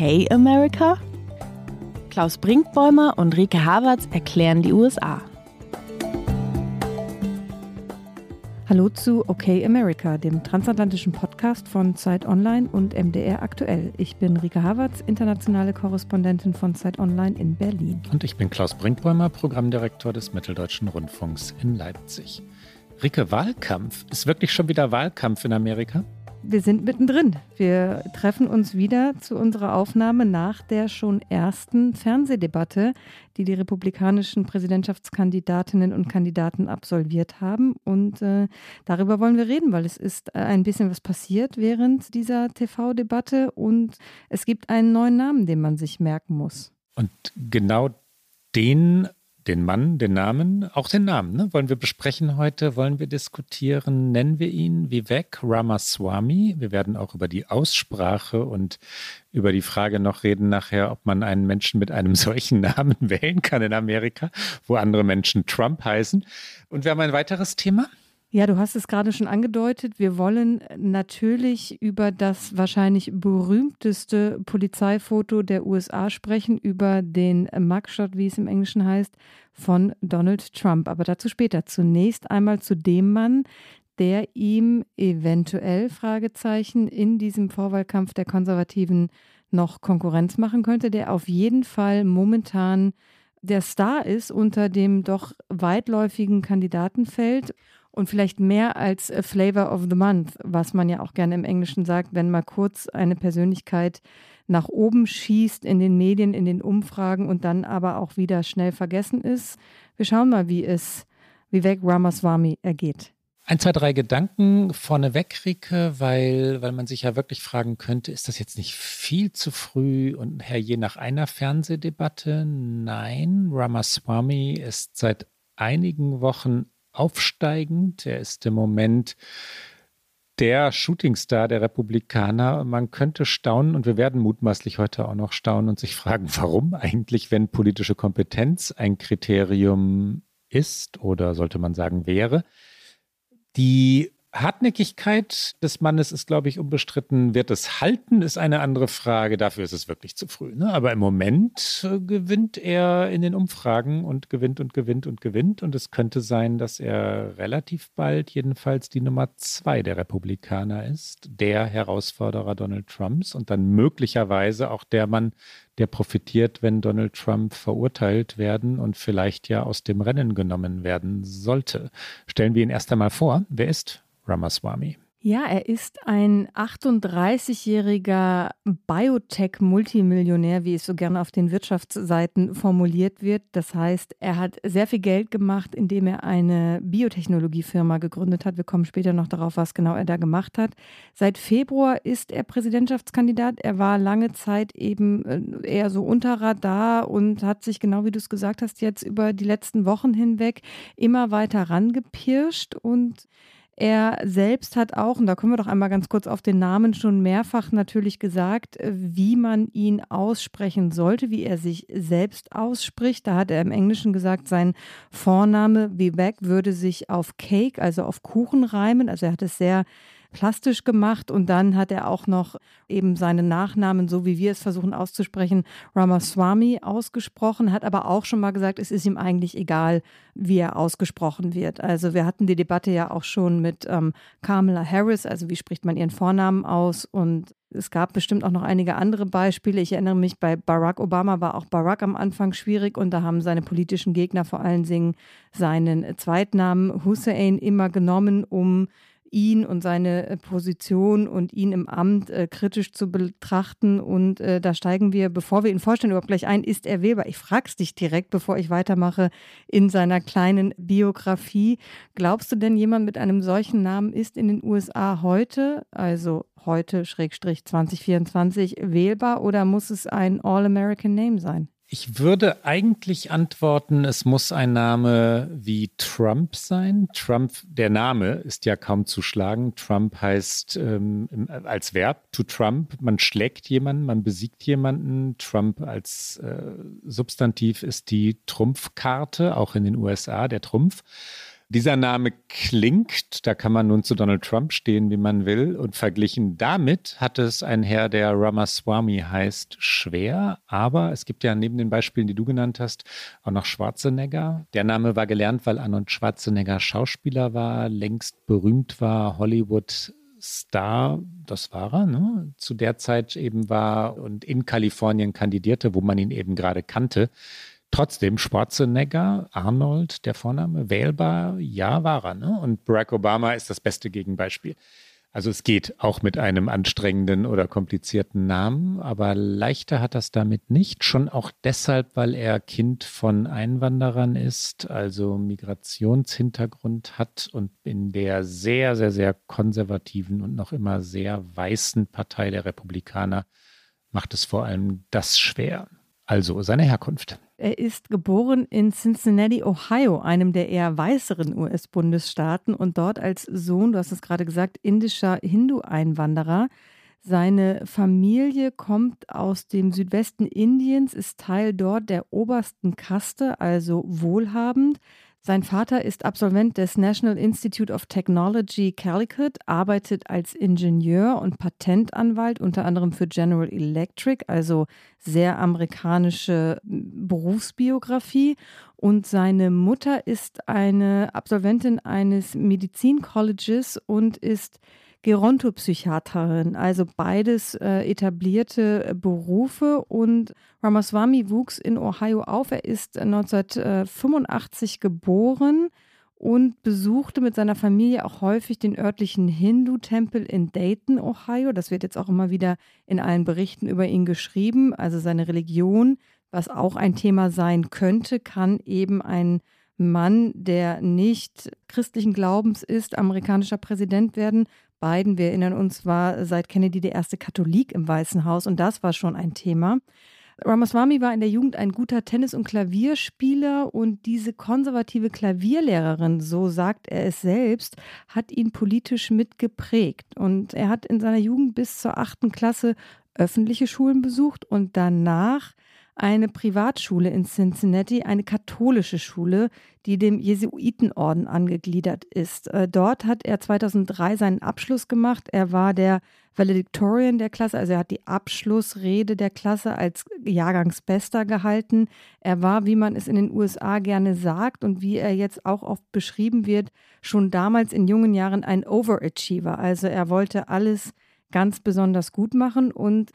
Okay America? Klaus Brinkbäumer und Rike Havertz erklären die USA. Hallo zu Okay America, dem transatlantischen Podcast von Zeit Online und MDR aktuell. Ich bin Rike Havertz, internationale Korrespondentin von Zeit Online in Berlin. Und ich bin Klaus Brinkbäumer, Programmdirektor des Mitteldeutschen Rundfunks in Leipzig. Rike, Wahlkampf. Ist wirklich schon wieder Wahlkampf in Amerika? Wir sind mittendrin. Wir treffen uns wieder zu unserer Aufnahme nach der schon ersten Fernsehdebatte, die die republikanischen Präsidentschaftskandidatinnen und Kandidaten absolviert haben. Und äh, darüber wollen wir reden, weil es ist ein bisschen was passiert während dieser TV-Debatte und es gibt einen neuen Namen, den man sich merken muss. Und genau den den Mann, den Namen, auch den Namen, ne? wollen wir besprechen heute, wollen wir diskutieren, nennen wir ihn Vivek Ramaswamy. Wir werden auch über die Aussprache und über die Frage noch reden nachher, ob man einen Menschen mit einem solchen Namen wählen kann in Amerika, wo andere Menschen Trump heißen. Und wir haben ein weiteres Thema. Ja, du hast es gerade schon angedeutet. Wir wollen natürlich über das wahrscheinlich berühmteste Polizeifoto der USA sprechen, über den Mugshot, wie es im Englischen heißt, von Donald Trump. Aber dazu später. Zunächst einmal zu dem Mann, der ihm eventuell Fragezeichen in diesem Vorwahlkampf der Konservativen noch Konkurrenz machen könnte, der auf jeden Fall momentan der Star ist unter dem doch weitläufigen Kandidatenfeld und vielleicht mehr als Flavor of the Month, was man ja auch gerne im Englischen sagt, wenn mal kurz eine Persönlichkeit nach oben schießt in den Medien, in den Umfragen und dann aber auch wieder schnell vergessen ist. Wir schauen mal, wie es Vivek Ramaswamy ergeht. Ein, zwei, drei Gedanken vorneweg, Rike, weil, weil man sich ja wirklich fragen könnte, ist das jetzt nicht viel zu früh und her je nach einer Fernsehdebatte? Nein, Ramaswamy ist seit einigen Wochen aufsteigend. Er ist im Moment der Shootingstar der Republikaner. Man könnte staunen und wir werden mutmaßlich heute auch noch staunen und sich fragen, warum eigentlich, wenn politische Kompetenz ein Kriterium ist oder sollte man sagen wäre. Die Hartnäckigkeit des Mannes ist, glaube ich, unbestritten. Wird es halten, ist eine andere Frage. Dafür ist es wirklich zu früh. Ne? Aber im Moment äh, gewinnt er in den Umfragen und gewinnt und gewinnt und gewinnt. Und es könnte sein, dass er relativ bald jedenfalls die Nummer zwei der Republikaner ist, der Herausforderer Donald Trumps und dann möglicherweise auch der Mann, der profitiert, wenn Donald Trump verurteilt werden und vielleicht ja aus dem Rennen genommen werden sollte. Stellen wir ihn erst einmal vor. Wer ist Ramaswamy. Ja, er ist ein 38-jähriger Biotech-Multimillionär, wie es so gerne auf den Wirtschaftsseiten formuliert wird. Das heißt, er hat sehr viel Geld gemacht, indem er eine Biotechnologiefirma gegründet hat. Wir kommen später noch darauf, was genau er da gemacht hat. Seit Februar ist er Präsidentschaftskandidat. Er war lange Zeit eben äh, eher so unter Radar und hat sich, genau wie du es gesagt hast, jetzt über die letzten Wochen hinweg immer weiter rangepirscht und er selbst hat auch, und da kommen wir doch einmal ganz kurz auf den Namen, schon mehrfach natürlich gesagt, äh, wie man ihn aussprechen sollte, wie er sich selbst ausspricht. Da hat er im Englischen gesagt, sein Vorname Vivek würde sich auf Cake, also auf Kuchen reimen. Also er hat es sehr plastisch gemacht und dann hat er auch noch eben seinen Nachnamen, so wie wir es versuchen auszusprechen, Ramaswamy ausgesprochen, hat aber auch schon mal gesagt, es ist ihm eigentlich egal, wie er ausgesprochen wird. Also wir hatten die Debatte ja auch schon mit ähm, Kamala Harris, also wie spricht man ihren Vornamen aus und es gab bestimmt auch noch einige andere Beispiele. Ich erinnere mich, bei Barack Obama war auch Barack am Anfang schwierig und da haben seine politischen Gegner vor allen Dingen seinen Zweitnamen Hussein immer genommen, um ihn und seine äh, Position und ihn im Amt äh, kritisch zu betrachten. Und äh, da steigen wir, bevor wir ihn vorstellen, überhaupt gleich ein, ist er wählbar? Ich frage es dich direkt, bevor ich weitermache in seiner kleinen Biografie. Glaubst du denn, jemand mit einem solchen Namen ist in den USA heute, also heute, Schrägstrich 2024, wählbar oder muss es ein All-American Name sein? Ich würde eigentlich antworten, es muss ein Name wie Trump sein. Trump, der Name ist ja kaum zu schlagen. Trump heißt ähm, als Verb to Trump, man schlägt jemanden, man besiegt jemanden. Trump als äh, Substantiv ist die Trumpfkarte, auch in den USA, der Trumpf. Dieser Name klingt, da kann man nun zu Donald Trump stehen, wie man will, und verglichen damit hat es ein Herr, der Ramaswamy heißt, schwer. Aber es gibt ja neben den Beispielen, die du genannt hast, auch noch Schwarzenegger. Der Name war gelernt, weil Arnold Schwarzenegger Schauspieler war, längst berühmt war, Hollywood Star, das war er, ne? zu der Zeit eben war und in Kalifornien kandidierte, wo man ihn eben gerade kannte. Trotzdem, Schwarzenegger, Arnold, der Vorname, wählbar, ja, war er. Ne? Und Barack Obama ist das beste Gegenbeispiel. Also es geht auch mit einem anstrengenden oder komplizierten Namen, aber leichter hat das damit nicht. Schon auch deshalb, weil er Kind von Einwanderern ist, also Migrationshintergrund hat und in der sehr, sehr, sehr konservativen und noch immer sehr weißen Partei der Republikaner macht es vor allem das schwer. Also seine Herkunft. Er ist geboren in Cincinnati, Ohio, einem der eher weißeren US-Bundesstaaten und dort als Sohn, du hast es gerade gesagt, indischer Hindu-Einwanderer. Seine Familie kommt aus dem Südwesten Indiens, ist Teil dort der obersten Kaste, also wohlhabend. Sein Vater ist Absolvent des National Institute of Technology Calicut, arbeitet als Ingenieur und Patentanwalt unter anderem für General Electric, also sehr amerikanische Berufsbiografie. Und seine Mutter ist eine Absolventin eines Medizincolleges und ist Gerontopsychiaterin, also beides äh, etablierte Berufe. Und Ramaswamy wuchs in Ohio auf. Er ist 1985 geboren und besuchte mit seiner Familie auch häufig den örtlichen Hindu-Tempel in Dayton, Ohio. Das wird jetzt auch immer wieder in allen Berichten über ihn geschrieben. Also seine Religion, was auch ein Thema sein könnte, kann eben ein Mann, der nicht christlichen Glaubens ist, amerikanischer Präsident werden. Biden, wir erinnern uns, war seit Kennedy der erste Katholik im Weißen Haus und das war schon ein Thema. Ramaswamy war in der Jugend ein guter Tennis- und Klavierspieler und diese konservative Klavierlehrerin, so sagt er es selbst, hat ihn politisch mitgeprägt. Und er hat in seiner Jugend bis zur achten Klasse öffentliche Schulen besucht und danach eine Privatschule in Cincinnati, eine katholische Schule, die dem Jesuitenorden angegliedert ist. Äh, dort hat er 2003 seinen Abschluss gemacht. Er war der Valedictorian der Klasse, also er hat die Abschlussrede der Klasse als Jahrgangsbester gehalten. Er war, wie man es in den USA gerne sagt und wie er jetzt auch oft beschrieben wird, schon damals in jungen Jahren ein Overachiever. Also er wollte alles ganz besonders gut machen und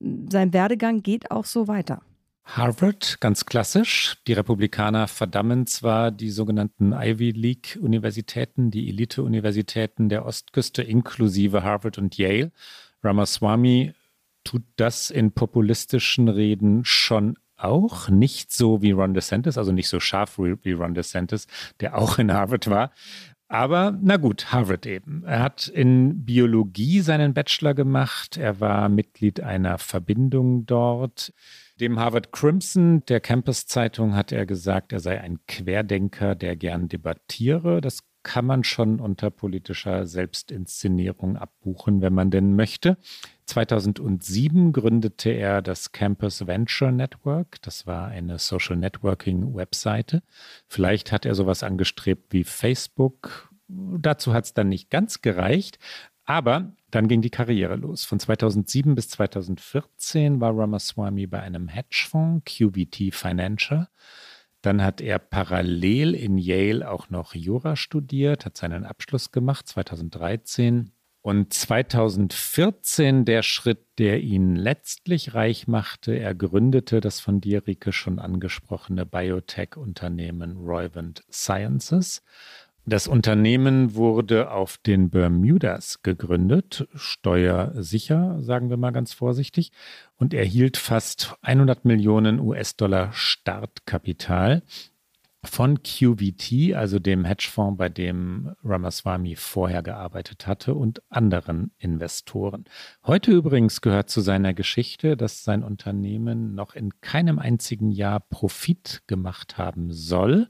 sein Werdegang geht auch so weiter. Harvard, ganz klassisch. Die Republikaner verdammen zwar die sogenannten Ivy League-Universitäten, die Elite-Universitäten der Ostküste inklusive Harvard und Yale. Ramaswamy tut das in populistischen Reden schon auch, nicht so wie Ron DeSantis, also nicht so scharf wie Ron DeSantis, der auch in Harvard war. Aber na gut, Harvard eben. Er hat in Biologie seinen Bachelor gemacht. Er war Mitglied einer Verbindung dort. Dem Harvard Crimson, der Campus-Zeitung, hat er gesagt, er sei ein Querdenker, der gern debattiere. Das kann man schon unter politischer Selbstinszenierung abbuchen, wenn man denn möchte. 2007 gründete er das Campus Venture Network. Das war eine Social Networking Webseite. Vielleicht hat er sowas angestrebt wie Facebook. Dazu hat es dann nicht ganz gereicht. Aber dann ging die Karriere los. Von 2007 bis 2014 war Ramaswamy bei einem Hedgefonds, QVT Financial. Dann hat er parallel in Yale auch noch Jura studiert, hat seinen Abschluss gemacht 2013. Und 2014 der Schritt, der ihn letztlich reich machte. Er gründete das von dir, Rike, schon angesprochene Biotech-Unternehmen Roivant Sciences das Unternehmen wurde auf den Bermudas gegründet, steuersicher, sagen wir mal ganz vorsichtig, und erhielt fast 100 Millionen US-Dollar Startkapital. von QVT, also dem Hedgefonds, bei dem Ramaswamy vorher gearbeitet hatte, und anderen Investoren. Heute übrigens gehört zu seiner Geschichte, dass sein Unternehmen noch in keinem einzigen Jahr Profit gemacht haben soll,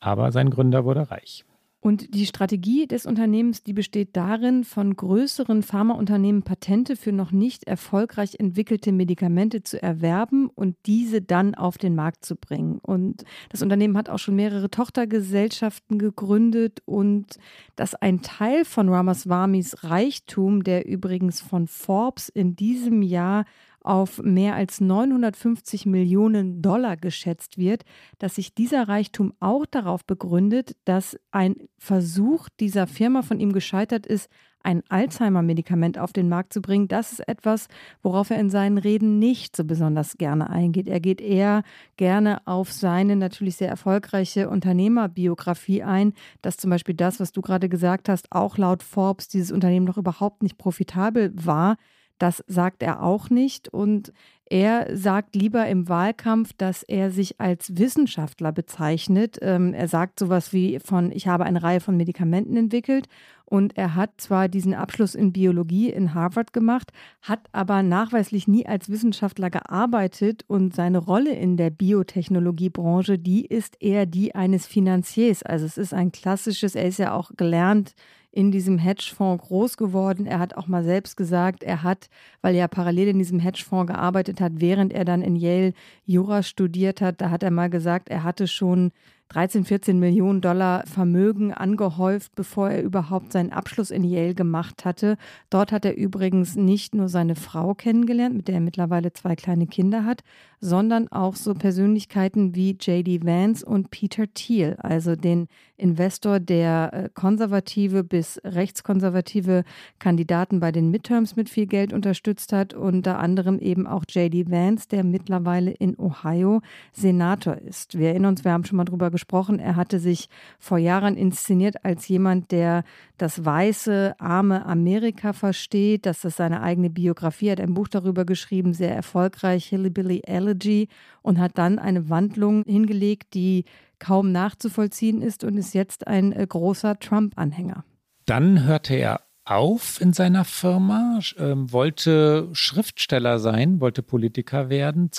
aber sein Gründer wurde reich. Und die Strategie des Unternehmens, die besteht darin, von größeren Pharmaunternehmen Patente für noch nicht erfolgreich entwickelte Medikamente zu erwerben und diese dann auf den Markt zu bringen. Und das Unternehmen hat auch schon mehrere Tochtergesellschaften gegründet und dass ein Teil von Ramaswamis Reichtum, der übrigens von Forbes in diesem Jahr auf mehr als 950 Millionen Dollar geschätzt wird, dass sich dieser Reichtum auch darauf begründet, dass ein Versuch dieser Firma von ihm gescheitert ist, ein Alzheimer-Medikament auf den Markt zu bringen, das ist etwas, worauf er in seinen Reden nicht so besonders gerne eingeht. Er geht eher gerne auf seine natürlich sehr erfolgreiche Unternehmerbiografie ein, dass zum Beispiel das, was du gerade gesagt hast, auch laut Forbes dieses Unternehmen noch überhaupt nicht profitabel war. Das sagt er auch nicht. Und er sagt lieber im Wahlkampf, dass er sich als Wissenschaftler bezeichnet. Ähm, er sagt sowas wie von, ich habe eine Reihe von Medikamenten entwickelt. Und er hat zwar diesen Abschluss in Biologie in Harvard gemacht, hat aber nachweislich nie als Wissenschaftler gearbeitet und seine Rolle in der Biotechnologiebranche, die ist eher die eines Finanziers. Also es ist ein klassisches, er ist ja auch gelernt in diesem Hedgefonds groß geworden. Er hat auch mal selbst gesagt, er hat, weil er parallel in diesem Hedgefonds gearbeitet hat, während er dann in Yale Jura studiert hat, da hat er mal gesagt, er hatte schon 13, 14 Millionen Dollar Vermögen angehäuft, bevor er überhaupt seinen Abschluss in Yale gemacht hatte. Dort hat er übrigens nicht nur seine Frau kennengelernt, mit der er mittlerweile zwei kleine Kinder hat, sondern auch so Persönlichkeiten wie J.D. Vance und Peter Thiel, also den Investor, der äh, konservative bis rechtskonservative Kandidaten bei den Midterms mit viel Geld unterstützt hat, unter anderem eben auch J.D. Vance, der mittlerweile in Ohio Senator ist. Wir erinnern uns, wir haben schon mal drüber gesprochen, er hatte sich vor Jahren inszeniert als jemand, der das weiße, arme Amerika versteht, dass das seine eigene Biografie hat, ein Buch darüber geschrieben, sehr erfolgreich, Hillbilly Elegy, und hat dann eine Wandlung hingelegt, die kaum nachzuvollziehen ist und ist jetzt ein äh, großer Trump-Anhänger. Dann hörte er auf in seiner Firma, äh, wollte Schriftsteller sein, wollte Politiker werden.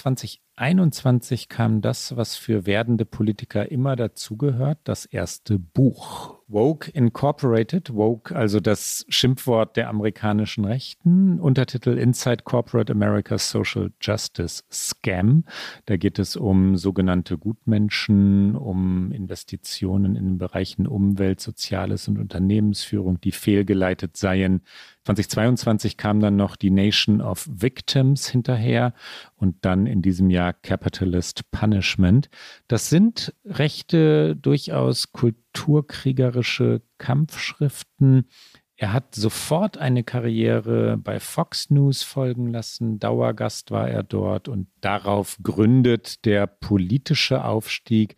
2021 kam das, was für werdende Politiker immer dazugehört, das erste Buch. Woke Incorporated, Woke, also das Schimpfwort der amerikanischen Rechten, Untertitel Inside Corporate America's Social Justice Scam. Da geht es um sogenannte Gutmenschen, um Investitionen in den Bereichen Umwelt, Soziales und Unternehmensführung, die fehlgeleitet seien. 2022 kam dann noch die Nation of Victims hinterher und dann in diesem Jahr Capitalist Punishment. Das sind rechte, durchaus kulturkriegerische Kampfschriften. Er hat sofort eine Karriere bei Fox News folgen lassen. Dauergast war er dort und darauf gründet der politische Aufstieg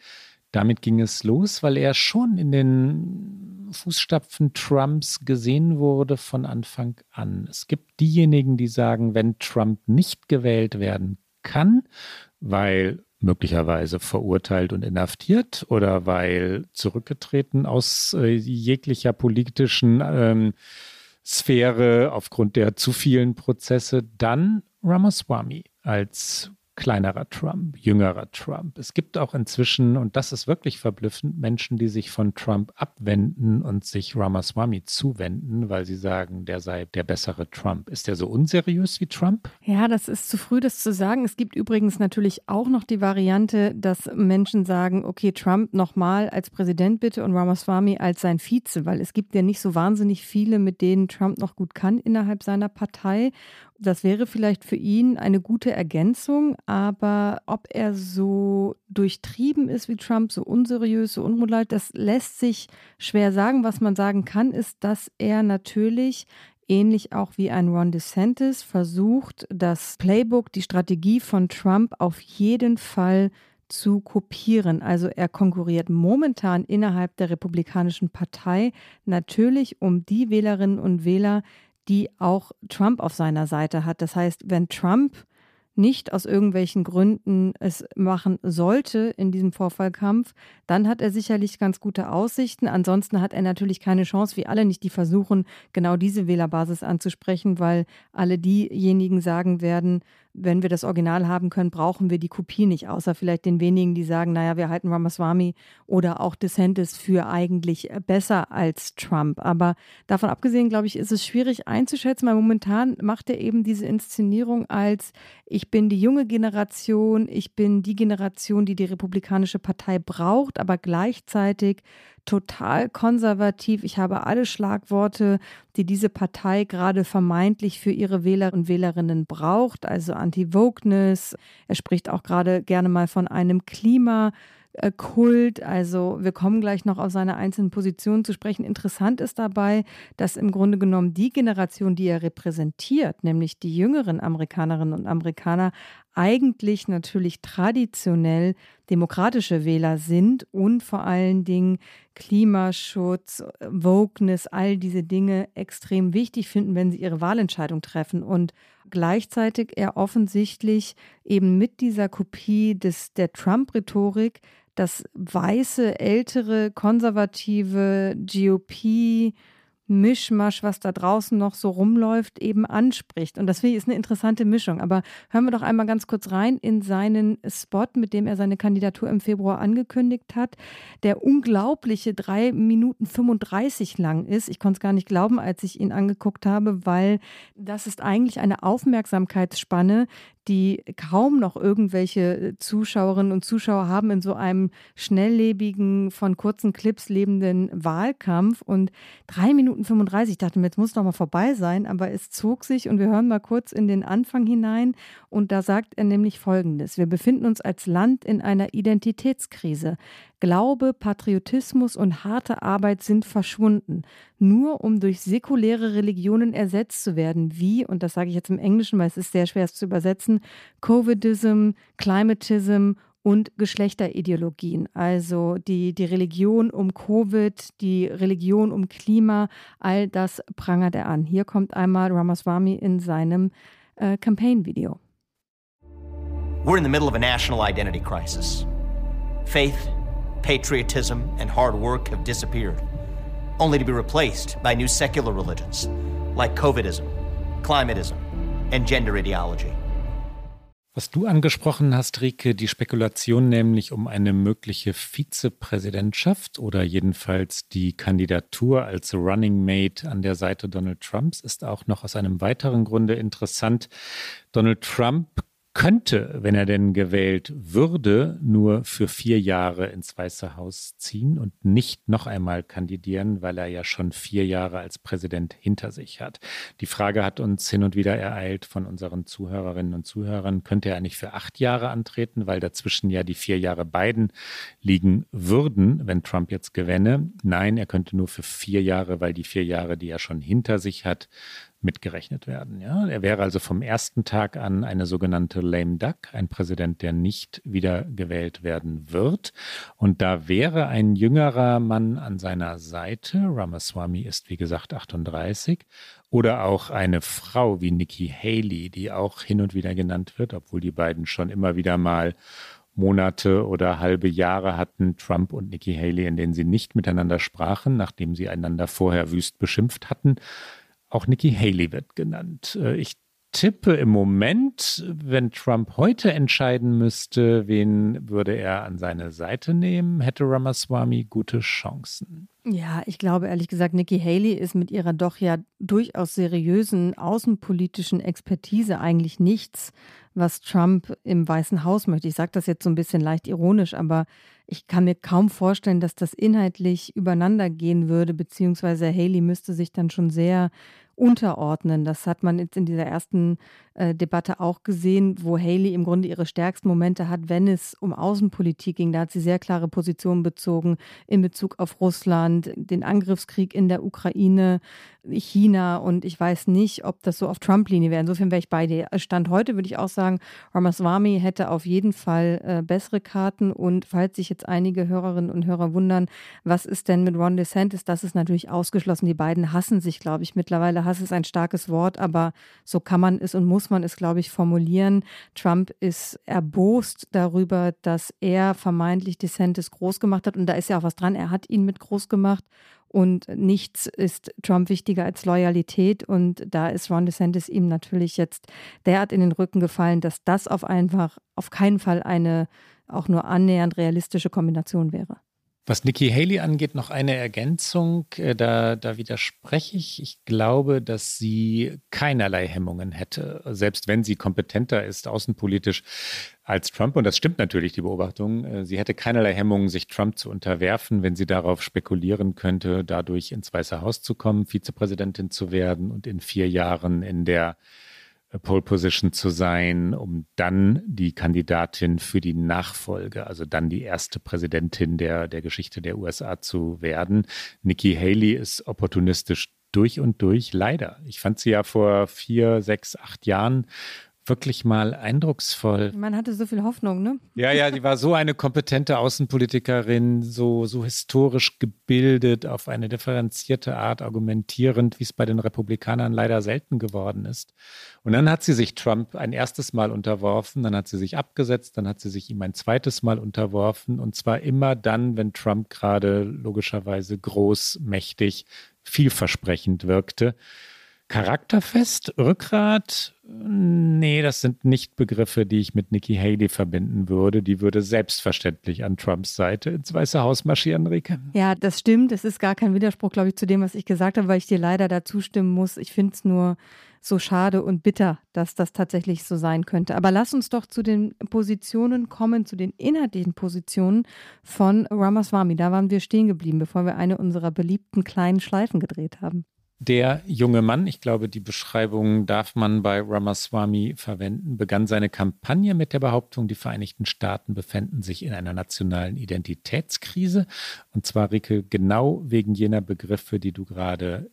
damit ging es los, weil er schon in den Fußstapfen Trumps gesehen wurde von Anfang an. Es gibt diejenigen, die sagen, wenn Trump nicht gewählt werden kann, weil möglicherweise verurteilt und inhaftiert oder weil zurückgetreten aus äh, jeglicher politischen ähm, Sphäre aufgrund der zu vielen Prozesse, dann Ramaswamy als kleinerer Trump, jüngerer Trump. Es gibt auch inzwischen, und das ist wirklich verblüffend, Menschen, die sich von Trump abwenden und sich Ramaswamy zuwenden, weil sie sagen, der sei der bessere Trump. Ist der so unseriös wie Trump? Ja, das ist zu früh, das zu sagen. Es gibt übrigens natürlich auch noch die Variante, dass Menschen sagen, okay, Trump nochmal als Präsident bitte und Ramaswamy als sein Vize, weil es gibt ja nicht so wahnsinnig viele, mit denen Trump noch gut kann innerhalb seiner Partei. Das wäre vielleicht für ihn eine gute Ergänzung, aber ob er so durchtrieben ist wie Trump, so unseriös, so unmoral, das lässt sich schwer sagen. Was man sagen kann, ist, dass er natürlich ähnlich auch wie ein Ron DeSantis versucht, das Playbook, die Strategie von Trump auf jeden Fall zu kopieren. Also er konkurriert momentan innerhalb der Republikanischen Partei natürlich um die Wählerinnen und Wähler, die auch Trump auf seiner Seite hat. Das heißt, wenn Trump nicht aus irgendwelchen Gründen es machen sollte in diesem Vorfallkampf, dann hat er sicherlich ganz gute Aussichten. Ansonsten hat er natürlich keine Chance, wie alle nicht, die versuchen, genau diese Wählerbasis anzusprechen, weil alle diejenigen sagen werden, wenn wir das Original haben können, brauchen wir die Kopie nicht, außer vielleicht den wenigen, die sagen, naja, wir halten Ramaswamy oder auch DeSantis für eigentlich besser als Trump. Aber davon abgesehen, glaube ich, ist es schwierig einzuschätzen, weil momentan macht er eben diese Inszenierung als, ich bin die junge Generation, ich bin die Generation, die die Republikanische Partei braucht, aber gleichzeitig total konservativ. Ich habe alle Schlagworte, die diese Partei gerade vermeintlich für ihre Wähler und Wählerinnen braucht, also Anti-Wokeness. Er spricht auch gerade gerne mal von einem Klima. Kult. Also wir kommen gleich noch auf seine einzelnen Positionen zu sprechen. Interessant ist dabei, dass im Grunde genommen die Generation, die er repräsentiert, nämlich die jüngeren Amerikanerinnen und Amerikaner, eigentlich natürlich traditionell demokratische Wähler sind und vor allen Dingen Klimaschutz, Wokeness, all diese Dinge extrem wichtig finden, wenn sie ihre Wahlentscheidung treffen. Und gleichzeitig er offensichtlich eben mit dieser Kopie des, der Trump-Rhetorik das weiße, ältere, konservative GOP Mischmasch, was da draußen noch so rumläuft, eben anspricht. Und das finde ich ist eine interessante Mischung. Aber hören wir doch einmal ganz kurz rein in seinen Spot, mit dem er seine Kandidatur im Februar angekündigt hat, der unglaubliche drei Minuten 35 lang ist. Ich konnte es gar nicht glauben, als ich ihn angeguckt habe, weil das ist eigentlich eine Aufmerksamkeitsspanne, die kaum noch irgendwelche Zuschauerinnen und Zuschauer haben in so einem schnelllebigen, von kurzen Clips lebenden Wahlkampf. Und drei Minuten 35, ich dachte mir, jetzt muss doch mal vorbei sein, aber es zog sich und wir hören mal kurz in den Anfang hinein. Und da sagt er nämlich Folgendes. Wir befinden uns als Land in einer Identitätskrise. Glaube, Patriotismus und harte Arbeit sind verschwunden, nur um durch säkuläre Religionen ersetzt zu werden, wie, und das sage ich jetzt im Englischen, weil es ist sehr schwer es zu übersetzen, Covidism, Climatism und Geschlechterideologien, also die, die Religion um Covid, die Religion um Klima, all das prangert er an. Hier kommt einmal Ramaswamy in seinem äh, Campaign-Video. We're in the middle of a national identity crisis. Faith patriotism, and hard work have disappeared, only to be replaced by new secular religions like Covidism, climatism, and gender ideology. Was du angesprochen hast, Rike, die Spekulation nämlich um eine mögliche Vizepräsidentschaft oder jedenfalls die Kandidatur als Running Mate an der Seite Donald Trumps ist auch noch aus einem weiteren Grunde interessant. Donald Trump könnte, wenn er denn gewählt würde, nur für vier Jahre ins Weiße Haus ziehen und nicht noch einmal kandidieren, weil er ja schon vier Jahre als Präsident hinter sich hat. Die Frage hat uns hin und wieder ereilt von unseren Zuhörerinnen und Zuhörern, könnte er nicht für acht Jahre antreten, weil dazwischen ja die vier Jahre Biden liegen würden, wenn Trump jetzt gewänne. Nein, er könnte nur für vier Jahre, weil die vier Jahre, die er schon hinter sich hat, mitgerechnet werden. Ja? Er wäre also vom ersten Tag an eine sogenannte lame duck, ein Präsident, der nicht wieder gewählt werden wird. Und da wäre ein jüngerer Mann an seiner Seite, Ramaswamy ist wie gesagt 38, oder auch eine Frau wie Nikki Haley, die auch hin und wieder genannt wird, obwohl die beiden schon immer wieder mal Monate oder halbe Jahre hatten Trump und Nikki Haley, in denen sie nicht miteinander sprachen, nachdem sie einander vorher wüst beschimpft hatten. Auch Nikki Haley wird genannt. Äh, ich tippe im Moment, wenn Trump heute entscheiden müsste, wen würde er an seine Seite nehmen, hätte Ramaswamy gute Chancen. Ja, ich glaube ehrlich gesagt, Nikki Haley ist mit ihrer doch ja durchaus seriösen außenpolitischen Expertise eigentlich nichts, was Trump im Weißen Haus möchte. Ich sage das jetzt so ein bisschen leicht ironisch, aber ich kann mir kaum vorstellen, dass das inhaltlich übereinander gehen würde, beziehungsweise Haley müsste sich dann schon sehr unterordnen. Das hat man jetzt in dieser ersten äh, Debatte auch gesehen, wo Haley im Grunde ihre stärksten Momente hat, wenn es um Außenpolitik ging. Da hat sie sehr klare Positionen bezogen in Bezug auf Russland, den Angriffskrieg in der Ukraine, China und ich weiß nicht, ob das so auf Trump-Linie wäre. Insofern wäre ich bei dir. Stand heute würde ich auch sagen, Ramaswamy hätte auf jeden Fall äh, bessere Karten und falls sich jetzt einige Hörerinnen und Hörer wundern, was ist denn mit Ron DeSantis, das ist natürlich ausgeschlossen. Die beiden hassen sich, glaube ich. Mittlerweile Hass ist ein starkes Wort, aber so kann man es und muss man es, glaube ich, formulieren. Trump ist erbost darüber, dass er vermeintlich DeSantis groß gemacht hat. Und da ist ja auch was dran. Er hat ihn mit groß gemacht. Und nichts ist Trump wichtiger als Loyalität. Und da ist Ron DeSantis ihm natürlich jetzt derart in den Rücken gefallen, dass das auf einfach auf keinen Fall eine auch nur annähernd realistische Kombination wäre. Was Nikki Haley angeht, noch eine Ergänzung. Äh, da, da widerspreche ich. Ich glaube, dass sie keinerlei Hemmungen hätte, selbst wenn sie kompetenter ist außenpolitisch als Trump. Und das stimmt natürlich, die Beobachtung. Äh, sie hätte keinerlei Hemmungen, sich Trump zu unterwerfen, wenn sie darauf spekulieren könnte, dadurch ins Weiße Haus zu kommen, Vizepräsidentin zu werden und in vier Jahren in der Pole Position zu sein, um dann die Kandidatin für die Nachfolge, also dann die erste Präsidentin der, der Geschichte der USA zu werden. Nikki Haley ist opportunistisch durch und durch, leider. Ich fand sie ja vor vier, sechs, acht Jahren wirklich mal eindrucksvoll. Man hatte so viel Hoffnung, ne? Ja, ja, die war so eine kompetente Außenpolitikerin, so, so historisch gebildet, auf eine differenzierte Art argumentierend, wie es bei den Republikanern leider selten geworden ist. Und dann hat sie sich Trump ein erstes Mal unterworfen, dann hat sie sich abgesetzt, dann hat sie sich ihm ein zweites Mal unterworfen und zwar immer dann, wenn Trump gerade logischerweise groß, mächtig, vielversprechend wirkte. Charakterfest, Rückgrat, nee, das sind nicht Begriffe, die ich mit Nikki Haley verbinden würde. Die würde selbstverständlich an Trumps Seite ins Weiße Haus marschieren, Rike. Ja, das stimmt. Es ist gar kein Widerspruch, glaube ich, zu dem, was ich gesagt habe, weil ich dir leider da zustimmen muss. Ich finde es nur so schade und bitter, dass das tatsächlich so sein könnte. Aber lass uns doch zu den Positionen kommen, zu den inhaltlichen Positionen von Ramaswamy. Da waren wir stehen geblieben, bevor wir eine unserer beliebten kleinen Schleifen gedreht haben. Der junge Mann, ich glaube, die Beschreibung darf man bei Ramaswamy verwenden, begann seine Kampagne mit der Behauptung, die Vereinigten Staaten befänden sich in einer nationalen Identitätskrise. Und zwar, Rike, genau wegen jener Begriffe, die du gerade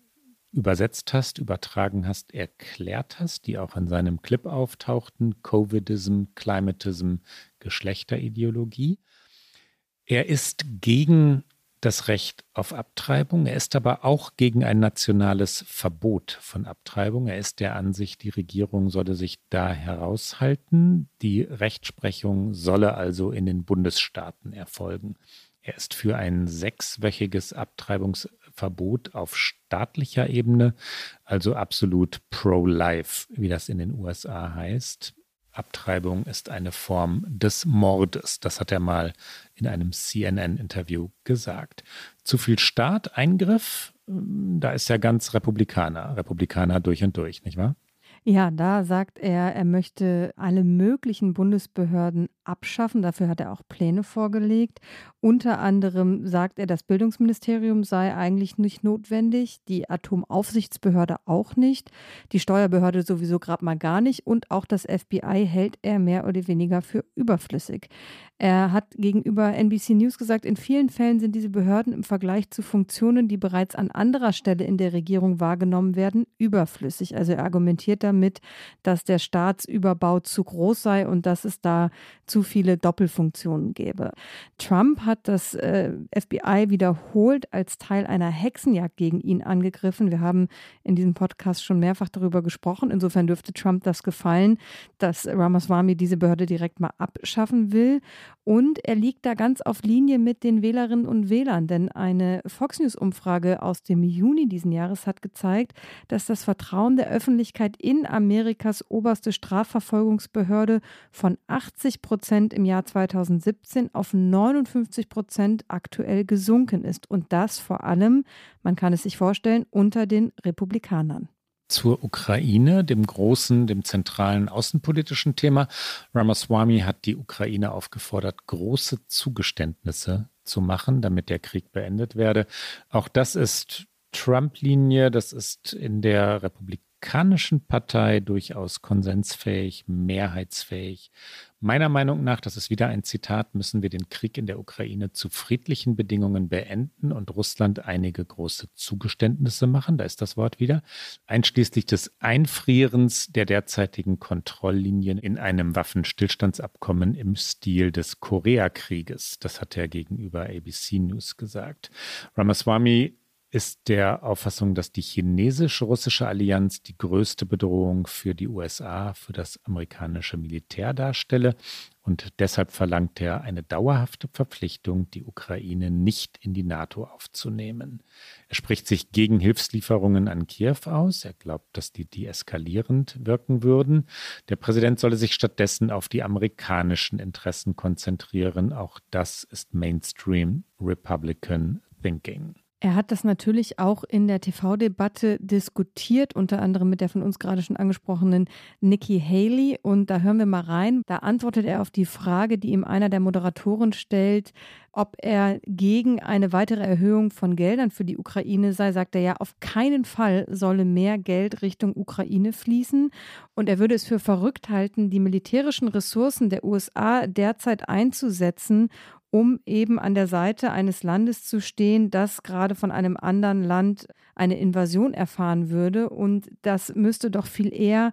übersetzt hast, übertragen hast, erklärt hast, die auch in seinem Clip auftauchten, Covidism, Climatism, Geschlechterideologie. Er ist gegen das Recht auf Abtreibung. Er ist aber auch gegen ein nationales Verbot von Abtreibung. Er ist der Ansicht, die Regierung solle sich da heraushalten. Die Rechtsprechung solle also in den Bundesstaaten erfolgen. Er ist für ein sechswöchiges Abtreibungsverbot auf staatlicher Ebene, also absolut pro-life, wie das in den USA heißt. Abtreibung ist eine Form des Mordes. Das hat er mal in einem CNN-Interview gesagt. Zu viel Staat, Eingriff, da ist er ganz Republikaner, Republikaner durch und durch, nicht wahr? Ja, da sagt er, er möchte alle möglichen Bundesbehörden abschaffen. Dafür hat er auch Pläne vorgelegt. Unter anderem sagt er, das Bildungsministerium sei eigentlich nicht notwendig, die Atomaufsichtsbehörde auch nicht, die Steuerbehörde sowieso gerade mal gar nicht und auch das FBI hält er mehr oder weniger für überflüssig. Er hat gegenüber NBC News gesagt, in vielen Fällen sind diese Behörden im Vergleich zu Funktionen, die bereits an anderer Stelle in der Regierung wahrgenommen werden, überflüssig. Also er argumentiert damit, dass der Staatsüberbau zu groß sei und dass es da zu viele Doppelfunktionen gäbe. Trump hat das äh, FBI wiederholt als Teil einer Hexenjagd gegen ihn angegriffen. Wir haben in diesem Podcast schon mehrfach darüber gesprochen. Insofern dürfte Trump das gefallen, dass Ramaswamy diese Behörde direkt mal abschaffen will. Und er liegt da ganz auf Linie mit den Wählerinnen und Wählern, denn eine Fox News-Umfrage aus dem Juni diesen Jahres hat gezeigt, dass das Vertrauen der Öffentlichkeit in Amerikas oberste Strafverfolgungsbehörde von 80 Prozent im Jahr 2017 auf 59 Prozent aktuell gesunken ist. Und das vor allem, man kann es sich vorstellen, unter den Republikanern zur Ukraine, dem großen, dem zentralen außenpolitischen Thema. Ramaswamy hat die Ukraine aufgefordert, große Zugeständnisse zu machen, damit der Krieg beendet werde. Auch das ist Trump-Linie, das ist in der Republik republikanischen Partei durchaus konsensfähig, mehrheitsfähig. Meiner Meinung nach, das ist wieder ein Zitat, müssen wir den Krieg in der Ukraine zu friedlichen Bedingungen beenden und Russland einige große Zugeständnisse machen, da ist das Wort wieder, einschließlich des Einfrierens der derzeitigen Kontrolllinien in einem Waffenstillstandsabkommen im Stil des Koreakrieges. Das hat er gegenüber ABC News gesagt. Ramaswamy ist der Auffassung, dass die chinesisch-russische Allianz die größte Bedrohung für die USA, für das amerikanische Militär darstelle. Und deshalb verlangt er eine dauerhafte Verpflichtung, die Ukraine nicht in die NATO aufzunehmen. Er spricht sich gegen Hilfslieferungen an Kiew aus. Er glaubt, dass die deeskalierend wirken würden. Der Präsident solle sich stattdessen auf die amerikanischen Interessen konzentrieren. Auch das ist Mainstream Republican Thinking. Er hat das natürlich auch in der TV-Debatte diskutiert, unter anderem mit der von uns gerade schon angesprochenen Nikki Haley. Und da hören wir mal rein. Da antwortet er auf die Frage, die ihm einer der Moderatoren stellt, ob er gegen eine weitere Erhöhung von Geldern für die Ukraine sei, sagt er ja, auf keinen Fall solle mehr Geld Richtung Ukraine fließen. Und er würde es für verrückt halten, die militärischen Ressourcen der USA derzeit einzusetzen, um eben an der Seite eines Landes zu stehen, das gerade von einem anderen Land eine Invasion erfahren würde. Und das müsste doch viel eher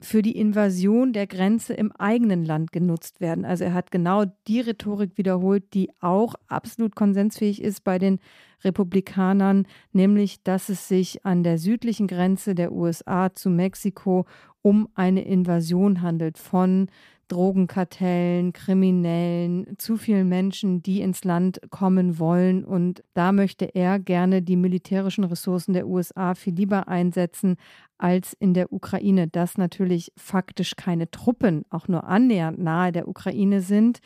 für die Invasion der Grenze im eigenen Land genutzt werden. Also er hat genau die Rhetorik wiederholt, die auch absolut konsensfähig ist bei den Republikanern, nämlich dass es sich an der südlichen Grenze der USA zu Mexiko um eine Invasion handelt von Drogenkartellen, Kriminellen, zu vielen Menschen, die ins Land kommen wollen. Und da möchte er gerne die militärischen Ressourcen der USA viel lieber einsetzen als in der Ukraine, dass natürlich faktisch keine Truppen auch nur annähernd nahe der Ukraine sind.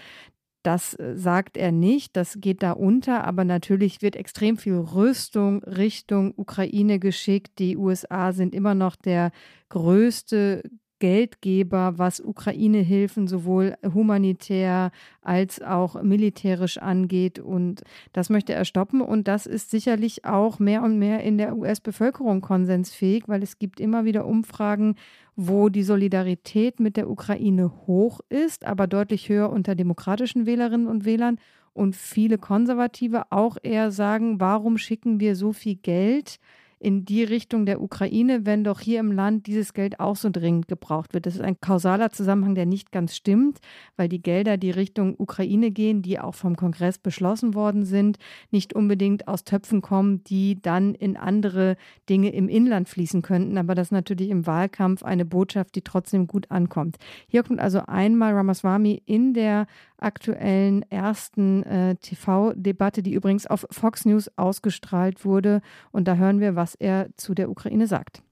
Das äh, sagt er nicht, das geht da unter, aber natürlich wird extrem viel Rüstung Richtung Ukraine geschickt. Die USA sind immer noch der größte Geldgeber, was Ukraine-Hilfen sowohl humanitär als auch militärisch angeht. Und das möchte er stoppen. Und das ist sicherlich auch mehr und mehr in der US-Bevölkerung konsensfähig, weil es gibt immer wieder Umfragen, wo die Solidarität mit der Ukraine hoch ist, aber deutlich höher unter demokratischen Wählerinnen und Wählern. Und viele Konservative auch eher sagen, warum schicken wir so viel Geld? In die Richtung der Ukraine, wenn doch hier im Land dieses Geld auch so dringend gebraucht wird. Das ist ein kausaler Zusammenhang, der nicht ganz stimmt, weil die Gelder, die Richtung Ukraine gehen, die auch vom Kongress beschlossen worden sind, nicht unbedingt aus Töpfen kommen, die dann in andere Dinge im Inland fließen könnten. Aber das ist natürlich im Wahlkampf eine Botschaft, die trotzdem gut ankommt. Hier kommt also einmal Ramaswamy in der aktuellen ersten äh, TV-Debatte, die übrigens auf Fox News ausgestrahlt wurde. Und da hören wir, was er zu der Ukraine sagt.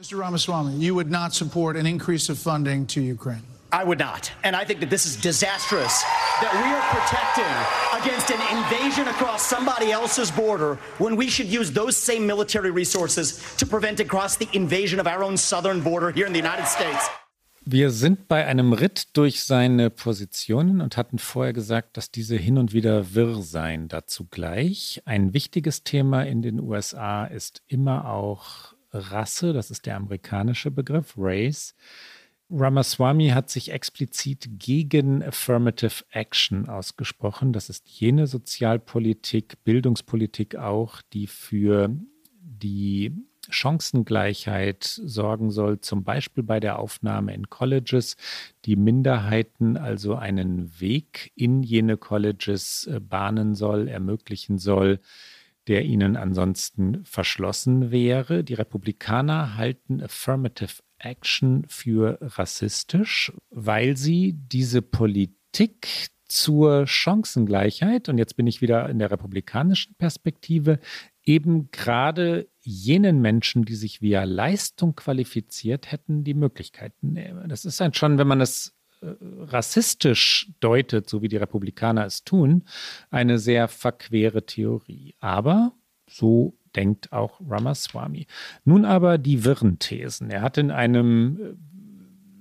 Mr. Ramaswamy, you would not support an increase of funding to Ukraine. I would not. And I think that this is disastrous that we are protecting against an invasion across somebody else's border when we should use those same military resources to prevent across the invasion of our own southern border here in the United States. Wir sind bei einem Ritt durch seine Positionen und hatten vorher gesagt, dass diese hin und wieder wirr seien. Dazu gleich. Ein wichtiges Thema in den USA ist immer auch Rasse, das ist der amerikanische Begriff, Race. Ramaswamy hat sich explizit gegen Affirmative Action ausgesprochen. Das ist jene Sozialpolitik, Bildungspolitik auch, die für die Chancengleichheit sorgen soll, zum Beispiel bei der Aufnahme in Colleges, die Minderheiten also einen Weg in jene Colleges äh, bahnen soll, ermöglichen soll, der ihnen ansonsten verschlossen wäre. Die Republikaner halten Affirmative Action für rassistisch, weil sie diese Politik zur Chancengleichheit, und jetzt bin ich wieder in der republikanischen Perspektive, eben gerade jenen Menschen, die sich via Leistung qualifiziert hätten, die Möglichkeiten nehmen. Das ist dann schon, wenn man es äh, rassistisch deutet, so wie die Republikaner es tun, eine sehr verquere Theorie. Aber so denkt auch Ramaswamy. Nun aber die wirren Thesen. Er hat in einem äh,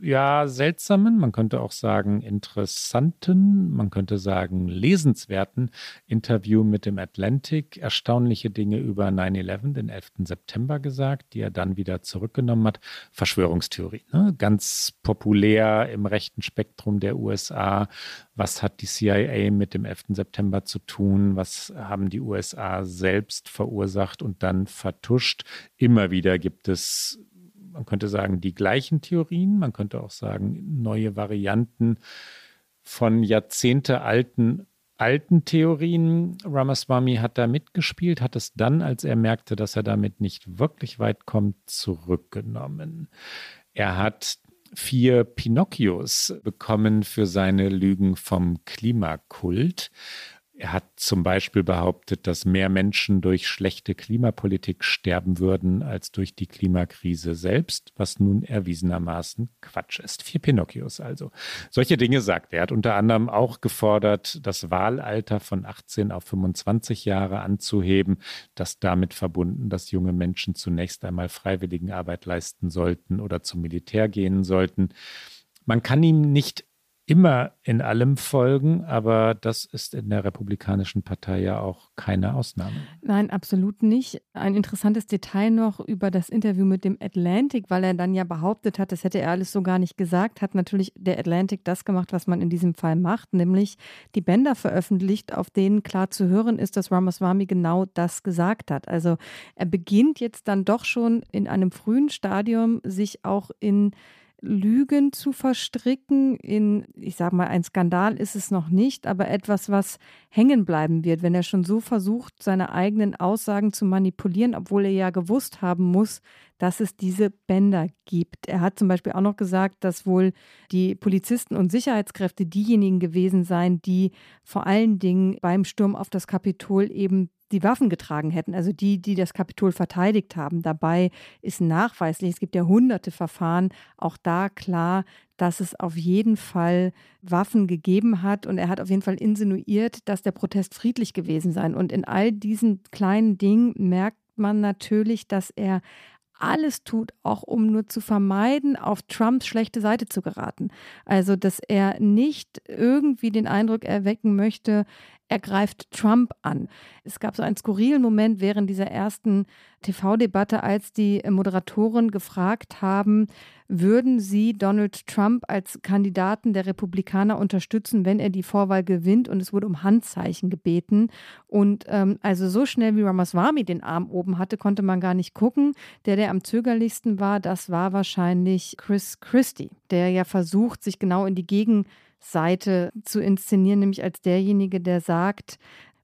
ja, seltsamen, man könnte auch sagen interessanten, man könnte sagen lesenswerten Interview mit dem Atlantic erstaunliche Dinge über 9-11, den 11. September gesagt, die er dann wieder zurückgenommen hat. Verschwörungstheorie, ne? ganz populär im rechten Spektrum der USA. Was hat die CIA mit dem 11. September zu tun? Was haben die USA selbst verursacht und dann vertuscht? Immer wieder gibt es man könnte sagen, die gleichen Theorien, man könnte auch sagen, neue Varianten von jahrzehntealten alten Theorien. Ramaswamy hat da mitgespielt, hat es dann, als er merkte, dass er damit nicht wirklich weit kommt, zurückgenommen. Er hat vier Pinocchios bekommen für seine Lügen vom Klimakult. Er hat zum Beispiel behauptet, dass mehr Menschen durch schlechte Klimapolitik sterben würden als durch die Klimakrise selbst, was nun erwiesenermaßen Quatsch ist. Vier Pinocchios also. Solche Dinge sagt er. Er hat unter anderem auch gefordert, das Wahlalter von 18 auf 25 Jahre anzuheben, das damit verbunden, dass junge Menschen zunächst einmal Freiwilligenarbeit leisten sollten oder zum Militär gehen sollten. Man kann ihm nicht immer in allem folgen, aber das ist in der Republikanischen Partei ja auch keine Ausnahme. Nein, absolut nicht. Ein interessantes Detail noch über das Interview mit dem Atlantic, weil er dann ja behauptet hat, das hätte er alles so gar nicht gesagt, hat natürlich der Atlantic das gemacht, was man in diesem Fall macht, nämlich die Bänder veröffentlicht, auf denen klar zu hören ist, dass Ramaswamy genau das gesagt hat. Also er beginnt jetzt dann doch schon in einem frühen Stadium sich auch in Lügen zu verstricken in, ich sage mal, ein Skandal ist es noch nicht, aber etwas, was hängen bleiben wird, wenn er schon so versucht, seine eigenen Aussagen zu manipulieren, obwohl er ja gewusst haben muss, dass es diese Bänder gibt. Er hat zum Beispiel auch noch gesagt, dass wohl die Polizisten und Sicherheitskräfte diejenigen gewesen seien, die vor allen Dingen beim Sturm auf das Kapitol eben die Waffen getragen hätten, also die, die das Kapitol verteidigt haben. Dabei ist nachweislich, es gibt ja hunderte Verfahren, auch da klar, dass es auf jeden Fall Waffen gegeben hat und er hat auf jeden Fall insinuiert, dass der Protest friedlich gewesen sei. Und in all diesen kleinen Dingen merkt man natürlich, dass er alles tut, auch um nur zu vermeiden, auf Trumps schlechte Seite zu geraten. Also, dass er nicht irgendwie den Eindruck erwecken möchte, er greift Trump an. Es gab so einen skurrilen Moment während dieser ersten TV-Debatte, als die Moderatoren gefragt haben, würden sie Donald Trump als Kandidaten der Republikaner unterstützen, wenn er die Vorwahl gewinnt. Und es wurde um Handzeichen gebeten. Und ähm, also so schnell wie Ramaswamy den Arm oben hatte, konnte man gar nicht gucken. Der, der am zögerlichsten war, das war wahrscheinlich Chris Christie, der ja versucht, sich genau in die Gegen Seite zu inszenieren, nämlich als derjenige, der sagt,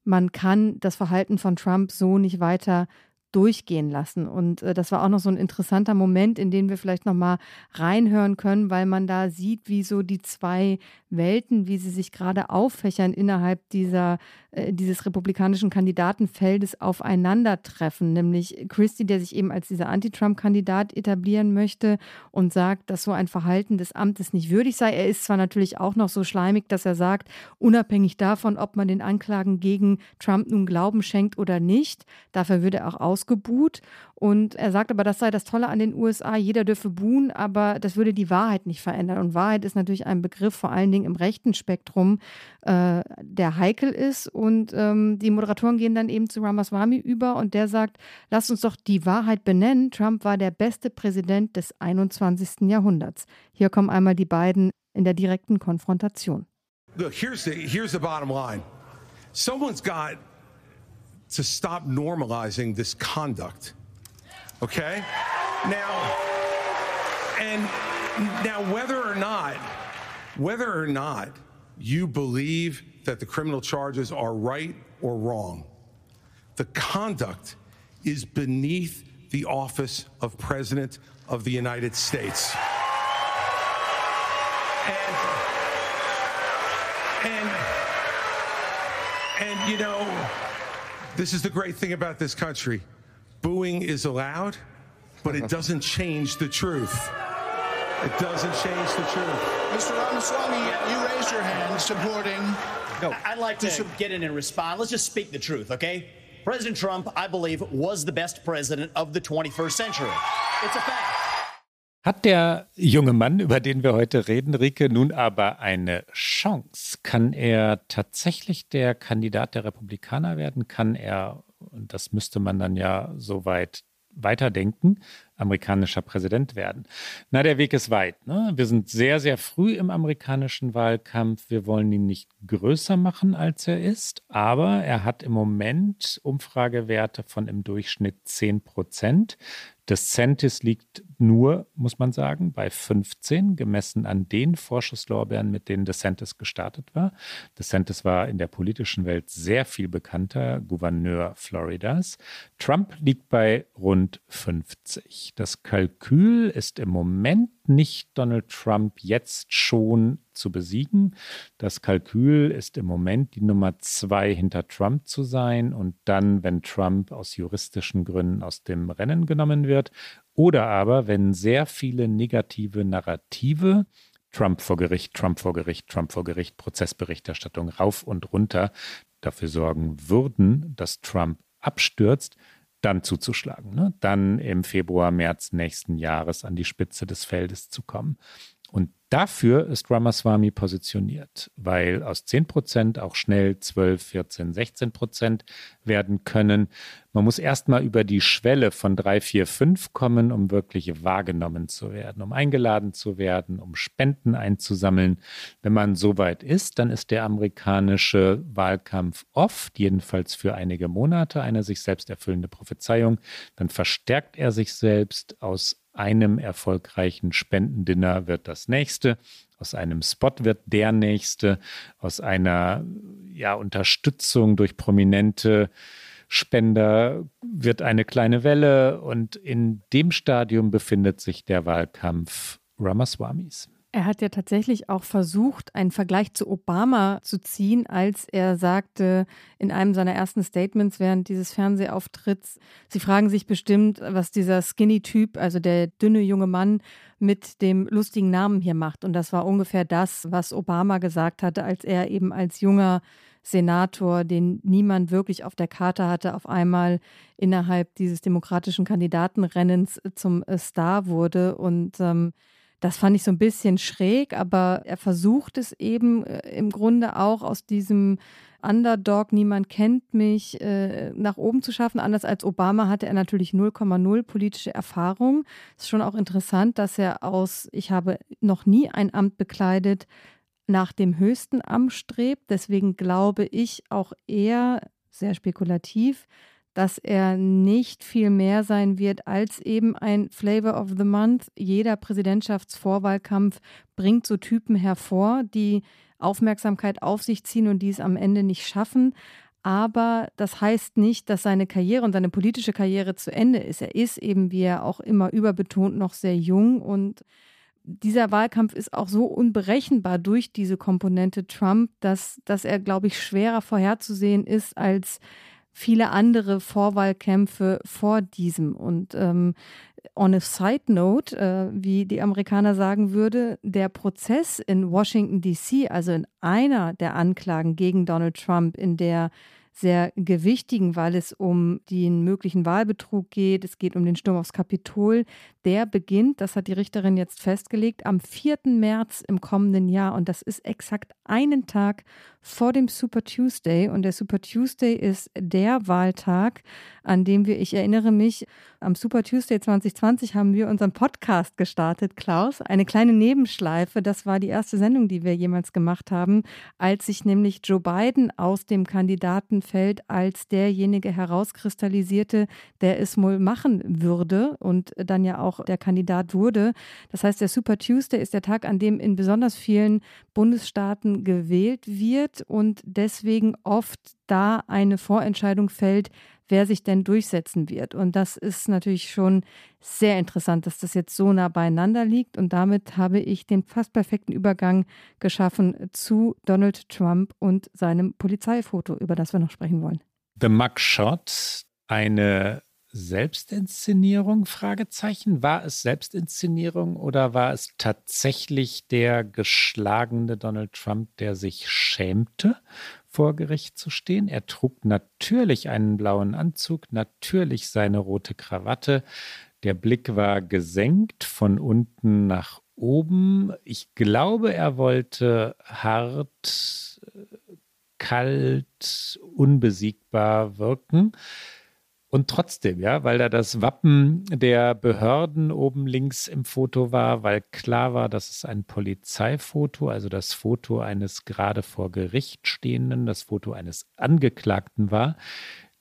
man kann das Verhalten von Trump so nicht weiter durchgehen lassen. Und äh, das war auch noch so ein interessanter Moment, in den wir vielleicht noch mal reinhören können, weil man da sieht, wie so die zwei Welten, wie sie sich gerade auffächern innerhalb dieser, äh, dieses republikanischen Kandidatenfeldes aufeinandertreffen. Nämlich Christie, der sich eben als dieser Anti-Trump-Kandidat etablieren möchte und sagt, dass so ein Verhalten des Amtes nicht würdig sei. Er ist zwar natürlich auch noch so schleimig, dass er sagt, unabhängig davon, ob man den Anklagen gegen Trump nun Glauben schenkt oder nicht, dafür würde er auch aus ausgebuht. Und er sagt aber, das sei das Tolle an den USA, jeder dürfe buhen, aber das würde die Wahrheit nicht verändern. Und Wahrheit ist natürlich ein Begriff, vor allen Dingen im rechten Spektrum, äh, der heikel ist. Und ähm, die Moderatoren gehen dann eben zu Ramaswamy über und der sagt, lasst uns doch die Wahrheit benennen. Trump war der beste Präsident des 21. Jahrhunderts. Hier kommen einmal die beiden in der direkten Konfrontation. Look, here's the, here's the bottom line. Someone's got to stop normalizing this conduct. Okay? Now, and now whether or not, whether or not you believe that the criminal charges are right or wrong, the conduct is beneath the office of President of the United States. And, and, and you know, this is the great thing about this country. Booing is allowed, but it doesn't change the truth. It doesn't change the truth. Mr. Ramaswamy, you raised your hand supporting. No, I'd like to get in and respond. Let's just speak the truth, okay? President Trump, I believe, was the best president of the 21st century. It's a fact. Hat der junge Mann, über den wir heute reden, Rike, nun aber eine Chance? Kann er tatsächlich der Kandidat der Republikaner werden? Kann er, und das müsste man dann ja soweit weiterdenken, amerikanischer Präsident werden. Na, der Weg ist weit. Ne? Wir sind sehr, sehr früh im amerikanischen Wahlkampf. Wir wollen ihn nicht größer machen, als er ist, aber er hat im Moment Umfragewerte von im Durchschnitt 10 Prozent. DeSantis liegt nur, muss man sagen, bei 15, gemessen an den Vorschusslorbeeren, mit denen DeSantis gestartet war. DeSantis war in der politischen Welt sehr viel bekannter, Gouverneur Floridas. Trump liegt bei rund 50. Das Kalkül ist im Moment nicht Donald Trump jetzt schon zu besiegen. Das Kalkül ist im Moment die Nummer zwei hinter Trump zu sein und dann, wenn Trump aus juristischen Gründen aus dem Rennen genommen wird oder aber, wenn sehr viele negative Narrative Trump vor Gericht, Trump vor Gericht, Trump vor Gericht, Prozessberichterstattung rauf und runter dafür sorgen würden, dass Trump abstürzt, dann zuzuschlagen, ne? dann im Februar, März nächsten Jahres an die Spitze des Feldes zu kommen. Dafür ist Ramaswamy positioniert, weil aus 10 Prozent auch schnell 12, 14, 16 Prozent werden können. Man muss erstmal über die Schwelle von 3, 4, 5 kommen, um wirklich wahrgenommen zu werden, um eingeladen zu werden, um Spenden einzusammeln. Wenn man so weit ist, dann ist der amerikanische Wahlkampf oft, jedenfalls für einige Monate, eine sich selbst erfüllende Prophezeiung. Dann verstärkt er sich selbst aus einem erfolgreichen Spendendinner wird das nächste, aus einem Spot wird der nächste, aus einer ja, Unterstützung durch prominente Spender wird eine kleine Welle und in dem Stadium befindet sich der Wahlkampf Ramaswamis. Er hat ja tatsächlich auch versucht, einen Vergleich zu Obama zu ziehen, als er sagte in einem seiner ersten Statements während dieses Fernsehaufitritts, Sie fragen sich bestimmt, was dieser Skinny-Typ, also der dünne junge Mann mit dem lustigen Namen hier macht. Und das war ungefähr das, was Obama gesagt hatte, als er eben als junger Senator, den niemand wirklich auf der Karte hatte, auf einmal innerhalb dieses demokratischen Kandidatenrennens zum Star wurde. Und ähm, das fand ich so ein bisschen schräg, aber er versucht es eben äh, im Grunde auch aus diesem Underdog, niemand kennt mich, äh, nach oben zu schaffen. Anders als Obama hatte er natürlich 0,0 politische Erfahrung. Es ist schon auch interessant, dass er aus, ich habe noch nie ein Amt bekleidet, nach dem höchsten Amt strebt. Deswegen glaube ich auch eher, sehr spekulativ, dass er nicht viel mehr sein wird als eben ein Flavor of the Month. Jeder Präsidentschaftsvorwahlkampf bringt so Typen hervor, die Aufmerksamkeit auf sich ziehen und die es am Ende nicht schaffen. Aber das heißt nicht, dass seine Karriere und seine politische Karriere zu Ende ist. Er ist eben, wie er auch immer überbetont, noch sehr jung und dieser Wahlkampf ist auch so unberechenbar durch diese Komponente Trump, dass, dass er, glaube ich, schwerer vorherzusehen ist als viele andere Vorwahlkämpfe vor diesem. Und ähm, on a side note, äh, wie die Amerikaner sagen würde, der Prozess in Washington, DC, also in einer der Anklagen gegen Donald Trump, in der sehr gewichtigen, weil es um den möglichen Wahlbetrug geht. Es geht um den Sturm aufs Kapitol. Der beginnt, das hat die Richterin jetzt festgelegt, am 4. März im kommenden Jahr. Und das ist exakt einen Tag vor dem Super Tuesday. Und der Super Tuesday ist der Wahltag, an dem wir, ich erinnere mich, am Super Tuesday 2020 haben wir unseren Podcast gestartet, Klaus. Eine kleine Nebenschleife. Das war die erste Sendung, die wir jemals gemacht haben, als sich nämlich Joe Biden aus dem Kandidatenfeld als derjenige herauskristallisierte, der es wohl machen würde und dann ja auch der Kandidat wurde. Das heißt, der Super Tuesday ist der Tag, an dem in besonders vielen Bundesstaaten gewählt wird und deswegen oft da eine Vorentscheidung fällt, wer sich denn durchsetzen wird. Und das ist natürlich schon sehr interessant, dass das jetzt so nah beieinander liegt. Und damit habe ich den fast perfekten Übergang geschaffen zu Donald Trump und seinem Polizeifoto, über das wir noch sprechen wollen. The Mugshot, eine Selbstinszenierung? Fragezeichen. War es Selbstinszenierung oder war es tatsächlich der geschlagene Donald Trump, der sich schämte, vor Gericht zu stehen? Er trug natürlich einen blauen Anzug, natürlich seine rote Krawatte. Der Blick war gesenkt von unten nach oben. Ich glaube, er wollte hart, kalt, unbesiegbar wirken. Und trotzdem, ja, weil da das Wappen der Behörden oben links im Foto war, weil klar war, dass es ein Polizeifoto, also das Foto eines gerade vor Gericht stehenden, das Foto eines Angeklagten war,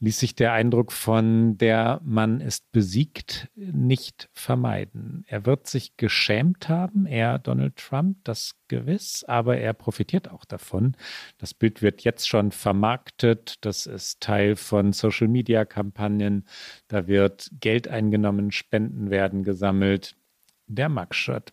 ließ sich der Eindruck von der Mann ist besiegt nicht vermeiden. Er wird sich geschämt haben, er Donald Trump, das gewiss, aber er profitiert auch davon. Das Bild wird jetzt schon vermarktet, das ist Teil von Social-Media-Kampagnen, da wird Geld eingenommen, Spenden werden gesammelt. Der Mugshot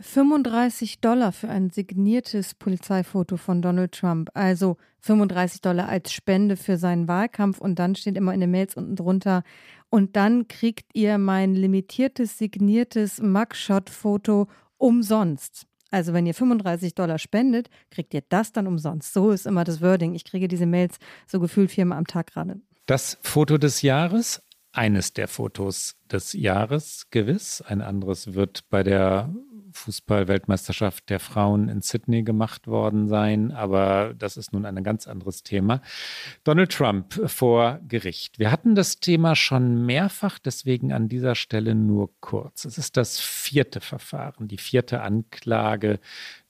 35 Dollar für ein signiertes Polizeifoto von Donald Trump. Also 35 Dollar als Spende für seinen Wahlkampf und dann steht immer in den Mails unten drunter. Und dann kriegt ihr mein limitiertes, signiertes Mugshot-Foto umsonst. Also wenn ihr 35 Dollar spendet, kriegt ihr das dann umsonst. So ist immer das Wording. Ich kriege diese Mails so gefühlt viermal am Tag gerade. Das Foto des Jahres, eines der Fotos des Jahres gewiss. Ein anderes wird bei der Fußball-Weltmeisterschaft der Frauen in Sydney gemacht worden sein, aber das ist nun ein ganz anderes Thema. Donald Trump vor Gericht. Wir hatten das Thema schon mehrfach, deswegen an dieser Stelle nur kurz. Es ist das vierte Verfahren, die vierte Anklage.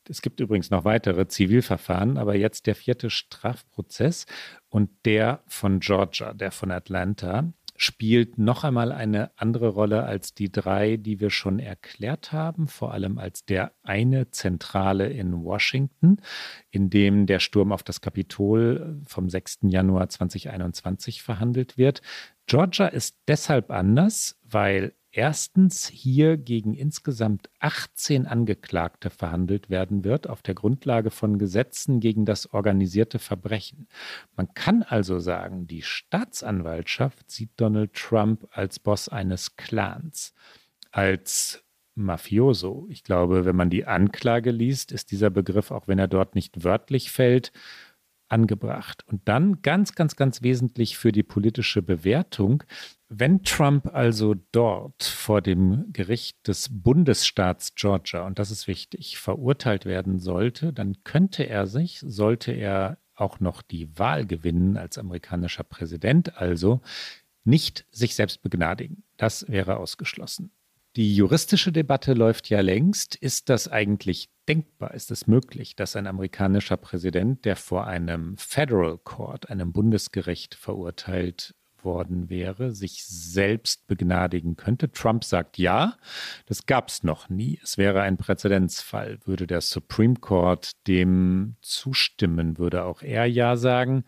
Es gibt übrigens noch weitere Zivilverfahren, aber jetzt der vierte Strafprozess und der von Georgia, der von Atlanta spielt noch einmal eine andere Rolle als die drei, die wir schon erklärt haben, vor allem als der eine Zentrale in Washington, in dem der Sturm auf das Kapitol vom 6. Januar 2021 verhandelt wird. Georgia ist deshalb anders, weil erstens hier gegen insgesamt 18 Angeklagte verhandelt werden wird auf der Grundlage von Gesetzen gegen das organisierte Verbrechen. Man kann also sagen, die Staatsanwaltschaft sieht Donald Trump als Boss eines Clans, als Mafioso. Ich glaube, wenn man die Anklage liest, ist dieser Begriff, auch wenn er dort nicht wörtlich fällt, angebracht. Und dann ganz, ganz, ganz wesentlich für die politische Bewertung, wenn Trump also dort vor dem Gericht des Bundesstaats Georgia, und das ist wichtig, verurteilt werden sollte, dann könnte er sich, sollte er auch noch die Wahl gewinnen als amerikanischer Präsident, also nicht sich selbst begnadigen. Das wäre ausgeschlossen. Die juristische Debatte läuft ja längst. Ist das eigentlich denkbar? Ist es möglich, dass ein amerikanischer Präsident, der vor einem Federal Court, einem Bundesgericht verurteilt worden wäre, sich selbst begnadigen könnte? Trump sagt ja. Das gab es noch nie. Es wäre ein Präzedenzfall. Würde der Supreme Court dem zustimmen, würde auch er ja sagen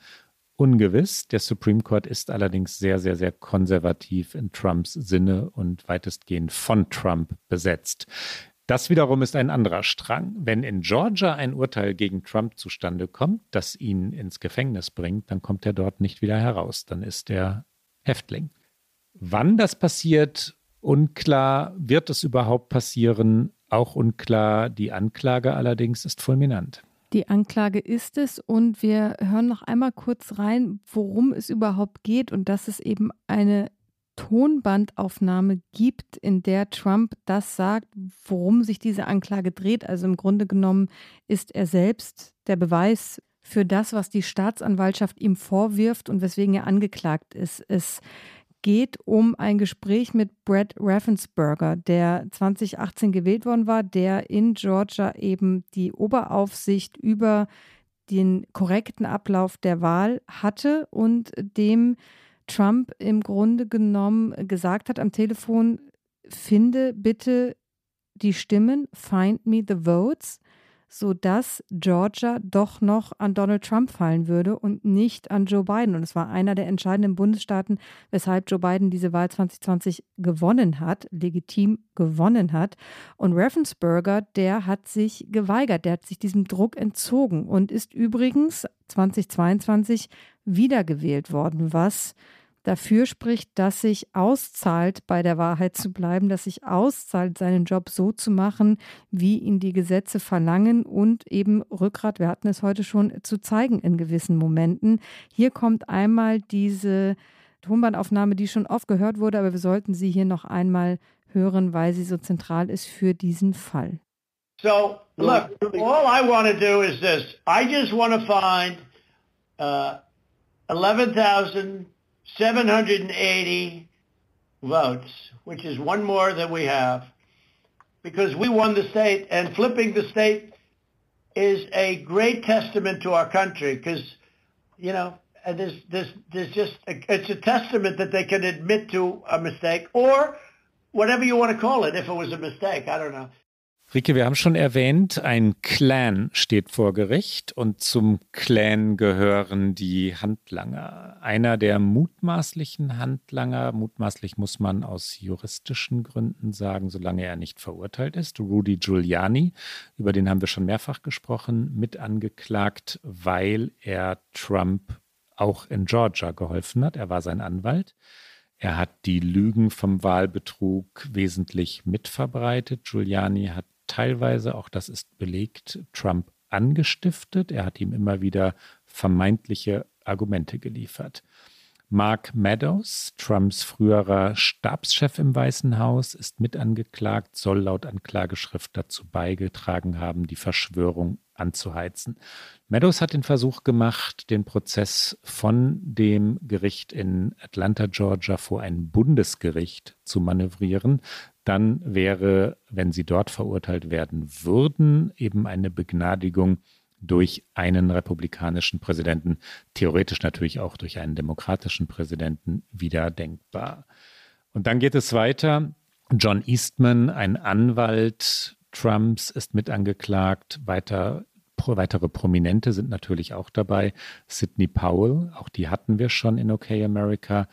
ungewiss. Der Supreme Court ist allerdings sehr, sehr, sehr konservativ in Trumps Sinne und weitestgehend von Trump besetzt. Das wiederum ist ein anderer Strang. Wenn in Georgia ein Urteil gegen Trump zustande kommt, das ihn ins Gefängnis bringt, dann kommt er dort nicht wieder heraus. Dann ist er Häftling. Wann das passiert, unklar. Wird es überhaupt passieren? Auch unklar. Die Anklage allerdings ist fulminant. Die Anklage ist es und wir hören noch einmal kurz rein, worum es überhaupt geht und dass es eben eine Tonbandaufnahme gibt, in der Trump das sagt, worum sich diese Anklage dreht. Also im Grunde genommen ist er selbst der Beweis für das, was die Staatsanwaltschaft ihm vorwirft und weswegen er angeklagt ist. Es geht um ein Gespräch mit Brad Raffensperger, der 2018 gewählt worden war, der in Georgia eben die Oberaufsicht über den korrekten Ablauf der Wahl hatte und dem Trump im Grunde genommen gesagt hat am Telefon, finde bitte die Stimmen, find me the votes sodass Georgia doch noch an Donald Trump fallen würde und nicht an Joe Biden. Und es war einer der entscheidenden Bundesstaaten, weshalb Joe Biden diese Wahl 2020 gewonnen hat, legitim gewonnen hat. Und Raffensperger, der hat sich geweigert, der hat sich diesem Druck entzogen und ist übrigens 2022 wiedergewählt worden, was dafür spricht, dass sich auszahlt, bei der Wahrheit zu bleiben, dass sich auszahlt, seinen Job so zu machen, wie ihn die Gesetze verlangen und eben Rückgrat, wir hatten es heute schon, zu zeigen in gewissen Momenten. Hier kommt einmal diese Tonbandaufnahme, die schon oft gehört wurde, aber wir sollten sie hier noch einmal hören, weil sie so zentral ist für diesen Fall. So, look, all I want to do is this. I just want to find uh, 11,000 780 votes, which is one more than we have, because we won the state, and flipping the state is a great testament to our country, because, you know, there's, there's, there's just, a, it's a testament that they can admit to a mistake or whatever you want to call it, if it was a mistake. I don't know. Rike, wir haben schon erwähnt, ein Clan steht vor Gericht und zum Clan gehören die Handlanger. Einer der mutmaßlichen Handlanger, mutmaßlich muss man aus juristischen Gründen sagen, solange er nicht verurteilt ist, Rudy Giuliani, über den haben wir schon mehrfach gesprochen, mit angeklagt, weil er Trump auch in Georgia geholfen hat. Er war sein Anwalt. Er hat die Lügen vom Wahlbetrug wesentlich mitverbreitet. Giuliani hat teilweise, auch das ist belegt, Trump angestiftet. Er hat ihm immer wieder vermeintliche Argumente geliefert. Mark Meadows, Trumps früherer Stabschef im Weißen Haus, ist mit angeklagt, soll laut Anklageschrift dazu beigetragen haben, die Verschwörung anzuheizen. Meadows hat den Versuch gemacht, den Prozess von dem Gericht in Atlanta, Georgia, vor ein Bundesgericht zu manövrieren. Dann wäre, wenn sie dort verurteilt werden würden, eben eine Begnadigung durch einen republikanischen Präsidenten, theoretisch natürlich auch durch einen demokratischen Präsidenten wieder denkbar. Und dann geht es weiter. John Eastman, ein Anwalt Trumps, ist mit angeklagt. Weiter, weitere Prominente sind natürlich auch dabei. Sidney Powell, auch die hatten wir schon in OK America.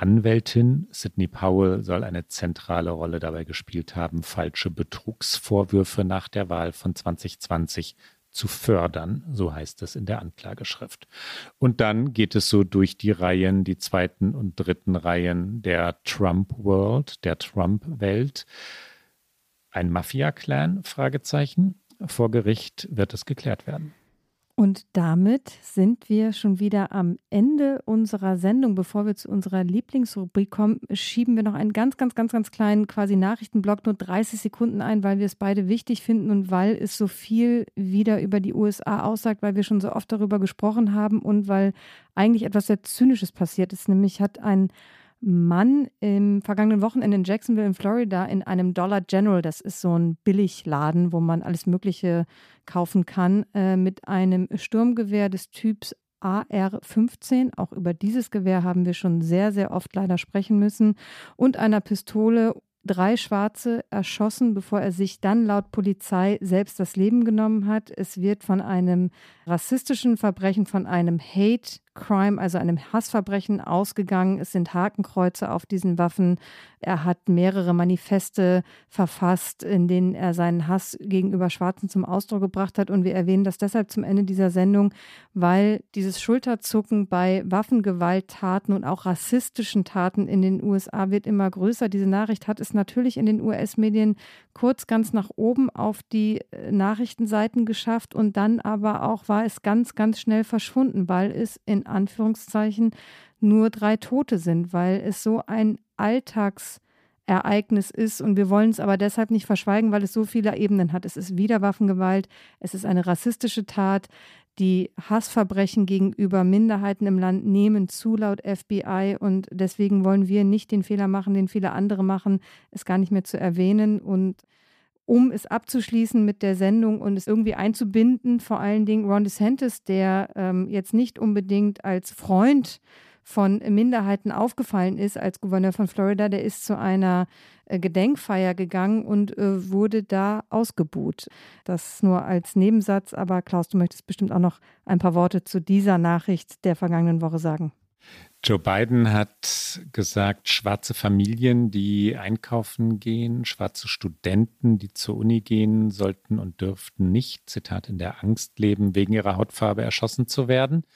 Anwältin Sidney Powell soll eine zentrale Rolle dabei gespielt haben, falsche Betrugsvorwürfe nach der Wahl von 2020 zu fördern, so heißt es in der Anklageschrift. Und dann geht es so durch die Reihen, die zweiten und dritten Reihen der Trump World, der Trump Welt. Ein Mafia-Clan? Fragezeichen. Vor Gericht wird es geklärt werden. Und damit sind wir schon wieder am Ende unserer Sendung. Bevor wir zu unserer Lieblingsrubrik kommen, schieben wir noch einen ganz, ganz, ganz, ganz kleinen quasi Nachrichtenblock, nur 30 Sekunden ein, weil wir es beide wichtig finden und weil es so viel wieder über die USA aussagt, weil wir schon so oft darüber gesprochen haben und weil eigentlich etwas sehr Zynisches passiert ist. Nämlich hat ein Mann im vergangenen Wochenende in Jacksonville in Florida in einem Dollar General, das ist so ein Billigladen, wo man alles Mögliche kaufen kann, äh, mit einem Sturmgewehr des Typs AR-15. Auch über dieses Gewehr haben wir schon sehr, sehr oft leider sprechen müssen. Und einer Pistole drei Schwarze erschossen, bevor er sich dann laut Polizei selbst das Leben genommen hat. Es wird von einem rassistischen Verbrechen, von einem Hate Crime, also einem Hassverbrechen, ausgegangen. Es sind Hakenkreuze auf diesen Waffen. Er hat mehrere Manifeste verfasst, in denen er seinen Hass gegenüber Schwarzen zum Ausdruck gebracht hat. Und wir erwähnen das deshalb zum Ende dieser Sendung, weil dieses Schulterzucken bei Waffengewalttaten und auch rassistischen Taten in den USA wird immer größer. Diese Nachricht hat es natürlich in den US-Medien kurz ganz nach oben auf die äh, Nachrichtenseiten geschafft und dann aber auch war es ganz, ganz schnell verschwunden, weil es in Anführungszeichen nur drei Tote sind, weil es so ein Alltagsereignis ist. Und wir wollen es aber deshalb nicht verschweigen, weil es so viele Ebenen hat. Es ist Wiederwaffengewalt, es ist eine rassistische Tat, die Hassverbrechen gegenüber Minderheiten im Land nehmen zu laut FBI und deswegen wollen wir nicht den Fehler machen, den viele andere machen, es gar nicht mehr zu erwähnen. Und um es abzuschließen mit der Sendung und es irgendwie einzubinden, vor allen Dingen Ron DeSantis, der ähm, jetzt nicht unbedingt als Freund von Minderheiten aufgefallen ist als Gouverneur von Florida, der ist zu einer äh, Gedenkfeier gegangen und äh, wurde da ausgebuht. Das nur als Nebensatz, aber Klaus, du möchtest bestimmt auch noch ein paar Worte zu dieser Nachricht der vergangenen Woche sagen. Joe Biden hat gesagt, schwarze Familien, die einkaufen gehen, schwarze Studenten, die zur Uni gehen, sollten und dürften nicht, Zitat, in der Angst leben, wegen ihrer Hautfarbe erschossen zu werden.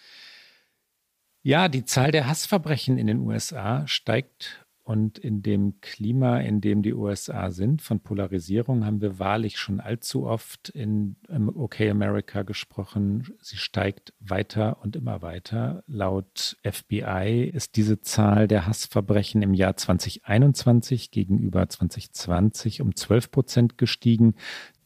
Ja, die Zahl der Hassverbrechen in den USA steigt und in dem Klima, in dem die USA sind, von Polarisierung, haben wir wahrlich schon allzu oft in OK America gesprochen. Sie steigt weiter und immer weiter. Laut FBI ist diese Zahl der Hassverbrechen im Jahr 2021 gegenüber 2020 um 12 Prozent gestiegen.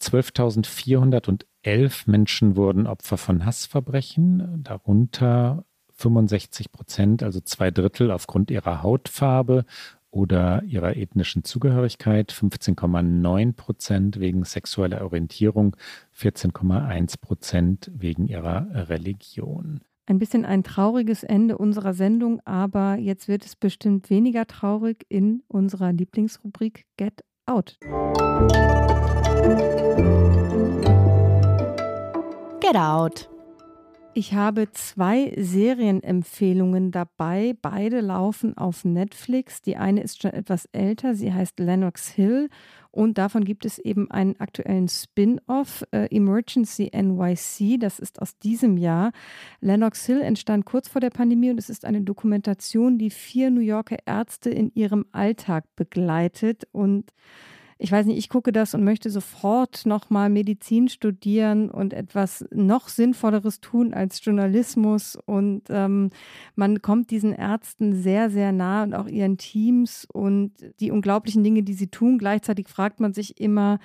12.411 Menschen wurden Opfer von Hassverbrechen, darunter 65 Prozent, also zwei Drittel aufgrund ihrer Hautfarbe oder ihrer ethnischen Zugehörigkeit, 15,9 Prozent wegen sexueller Orientierung, 14,1 Prozent wegen ihrer Religion. Ein bisschen ein trauriges Ende unserer Sendung, aber jetzt wird es bestimmt weniger traurig in unserer Lieblingsrubrik Get Out. Get Out. Ich habe zwei Serienempfehlungen dabei. Beide laufen auf Netflix. Die eine ist schon etwas älter. Sie heißt Lennox Hill. Und davon gibt es eben einen aktuellen Spin-off, äh, Emergency NYC. Das ist aus diesem Jahr. Lennox Hill entstand kurz vor der Pandemie und es ist eine Dokumentation, die vier New Yorker Ärzte in ihrem Alltag begleitet. Und ich weiß nicht, ich gucke das und möchte sofort nochmal Medizin studieren und etwas noch Sinnvolleres tun als Journalismus. Und ähm, man kommt diesen Ärzten sehr, sehr nah und auch ihren Teams und die unglaublichen Dinge, die sie tun. Gleichzeitig fragt man sich immer,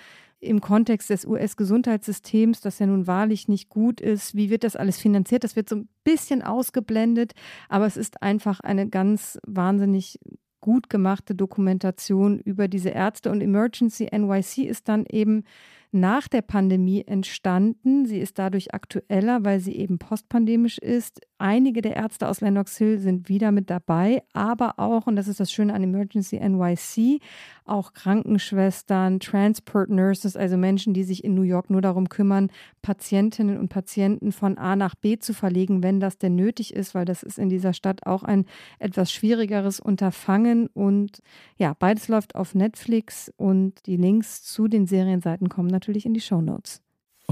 im Kontext des US-Gesundheitssystems, das ja nun wahrlich nicht gut ist. Wie wird das alles finanziert? Das wird so ein bisschen ausgeblendet, aber es ist einfach eine ganz wahnsinnig gut gemachte Dokumentation über diese Ärzte. Und Emergency NYC ist dann eben nach der Pandemie entstanden. Sie ist dadurch aktueller, weil sie eben postpandemisch ist. Einige der Ärzte aus Lennox Hill sind wieder mit dabei, aber auch, und das ist das Schöne an Emergency NYC, auch Krankenschwestern, Transport Nurses, also Menschen, die sich in New York nur darum kümmern, Patientinnen und Patienten von A nach B zu verlegen, wenn das denn nötig ist, weil das ist in dieser Stadt auch ein etwas schwierigeres Unterfangen. Und ja, beides läuft auf Netflix und die Links zu den Serienseiten kommen natürlich in die Show Notes.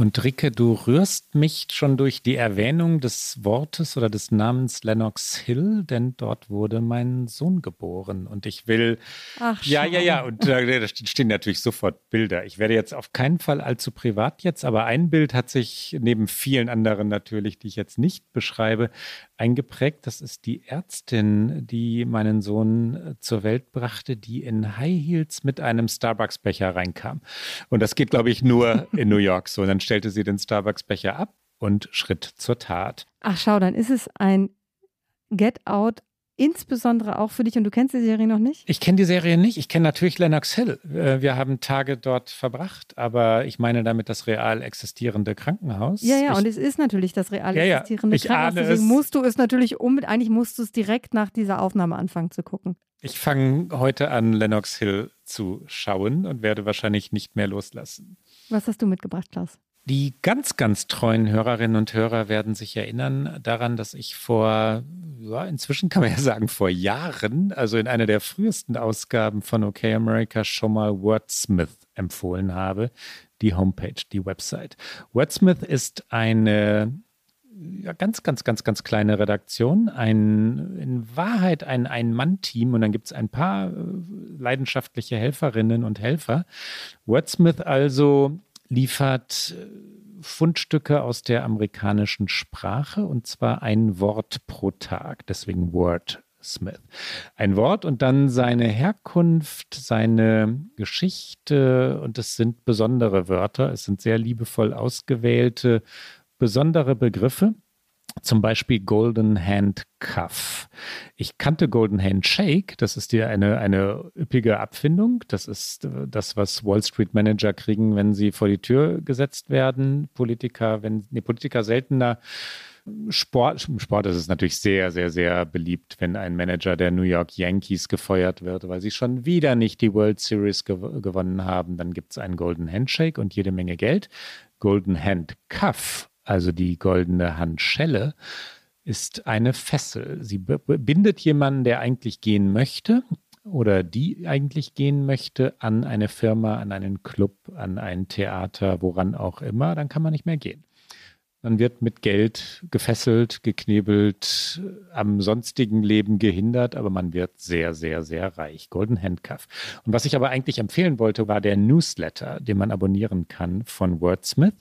Und Ricke, du rührst mich schon durch die Erwähnung des Wortes oder des Namens Lennox Hill, denn dort wurde mein Sohn geboren. Und ich will. Ach, ja, ja, ja. Und da, da stehen natürlich sofort Bilder. Ich werde jetzt auf keinen Fall allzu privat jetzt, aber ein Bild hat sich neben vielen anderen natürlich, die ich jetzt nicht beschreibe, eingeprägt. Das ist die Ärztin, die meinen Sohn äh, zur Welt brachte, die in High Heels mit einem Starbucks-Becher reinkam. Und das geht, glaube ich, nur in New York so. Und dann stellte sie den Starbucks-Becher ab und schritt zur Tat. Ach, schau, dann ist es ein Get Out insbesondere auch für dich, und du kennst die Serie noch nicht? Ich kenne die Serie nicht. Ich kenne natürlich Lennox Hill. Äh, wir haben Tage dort verbracht, aber ich meine damit das real existierende Krankenhaus. Ja, ja, ich, und es ist natürlich das real ja, existierende ja, Krankenhaus. Deswegen musst du es natürlich um, eigentlich musst du es direkt nach dieser Aufnahme anfangen zu gucken. Ich fange heute an, Lennox Hill zu schauen und werde wahrscheinlich nicht mehr loslassen. Was hast du mitgebracht, Klaus? Die ganz, ganz treuen Hörerinnen und Hörer werden sich erinnern daran, dass ich vor, ja, inzwischen kann man ja sagen, vor Jahren, also in einer der frühesten Ausgaben von OK America schon mal Wordsmith empfohlen habe, die Homepage, die Website. Wordsmith ist eine ja, ganz, ganz, ganz, ganz kleine Redaktion, ein, in Wahrheit ein Ein-Mann-Team und dann gibt es ein paar äh, leidenschaftliche Helferinnen und Helfer. Wordsmith also liefert äh, Fundstücke aus der amerikanischen Sprache und zwar ein Wort pro Tag, deswegen Wordsmith. Ein Wort und dann seine Herkunft, seine Geschichte und es sind besondere Wörter, es sind sehr liebevoll ausgewählte, besondere Begriffe zum Beispiel Golden Hand Cuff. Ich kannte Golden Hand Shake, das ist ja eine, eine üppige Abfindung. Das ist äh, das, was Wall Street Manager kriegen, wenn sie vor die Tür gesetzt werden. Politiker, wenn, nee, Politiker seltener. Sport, Sport ist es natürlich sehr, sehr, sehr beliebt, wenn ein Manager der New York Yankees gefeuert wird, weil sie schon wieder nicht die World Series gew gewonnen haben. Dann gibt es einen Golden Handshake und jede Menge Geld. Golden Hand Cuff also die goldene Handschelle, ist eine Fessel. Sie bindet jemanden, der eigentlich gehen möchte oder die eigentlich gehen möchte, an eine Firma, an einen Club, an ein Theater, woran auch immer, dann kann man nicht mehr gehen. Man wird mit Geld gefesselt, geknebelt, am sonstigen Leben gehindert, aber man wird sehr, sehr, sehr reich. Golden Handcuff. Und was ich aber eigentlich empfehlen wollte, war der Newsletter, den man abonnieren kann von Wordsmith.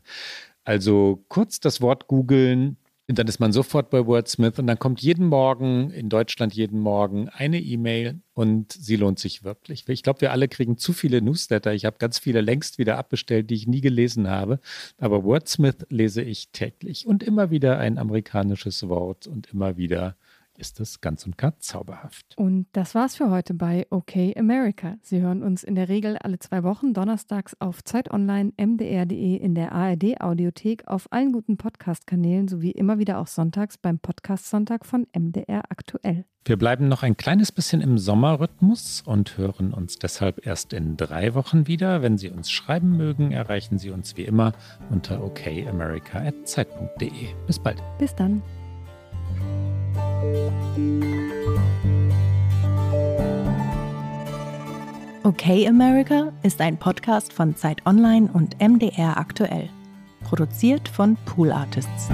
Also kurz das Wort googeln, dann ist man sofort bei Wordsmith und dann kommt jeden Morgen, in Deutschland jeden Morgen, eine E-Mail und sie lohnt sich wirklich. Ich glaube, wir alle kriegen zu viele Newsletter. Ich habe ganz viele längst wieder abbestellt, die ich nie gelesen habe. Aber Wordsmith lese ich täglich und immer wieder ein amerikanisches Wort und immer wieder ist es ganz und gar zauberhaft. Und das war's für heute bei OK America. Sie hören uns in der Regel alle zwei Wochen donnerstags auf Zeit Online, mdr.de, in der ARD Audiothek, auf allen guten Podcast-Kanälen sowie immer wieder auch sonntags beim Podcast Sonntag von MDR aktuell. Wir bleiben noch ein kleines bisschen im Sommerrhythmus und hören uns deshalb erst in drei Wochen wieder. Wenn Sie uns schreiben mögen, erreichen Sie uns wie immer unter okamerica.zeit.de. Bis bald. Bis dann. Okay America ist ein Podcast von Zeit Online und MDR aktuell. Produziert von Pool Artists.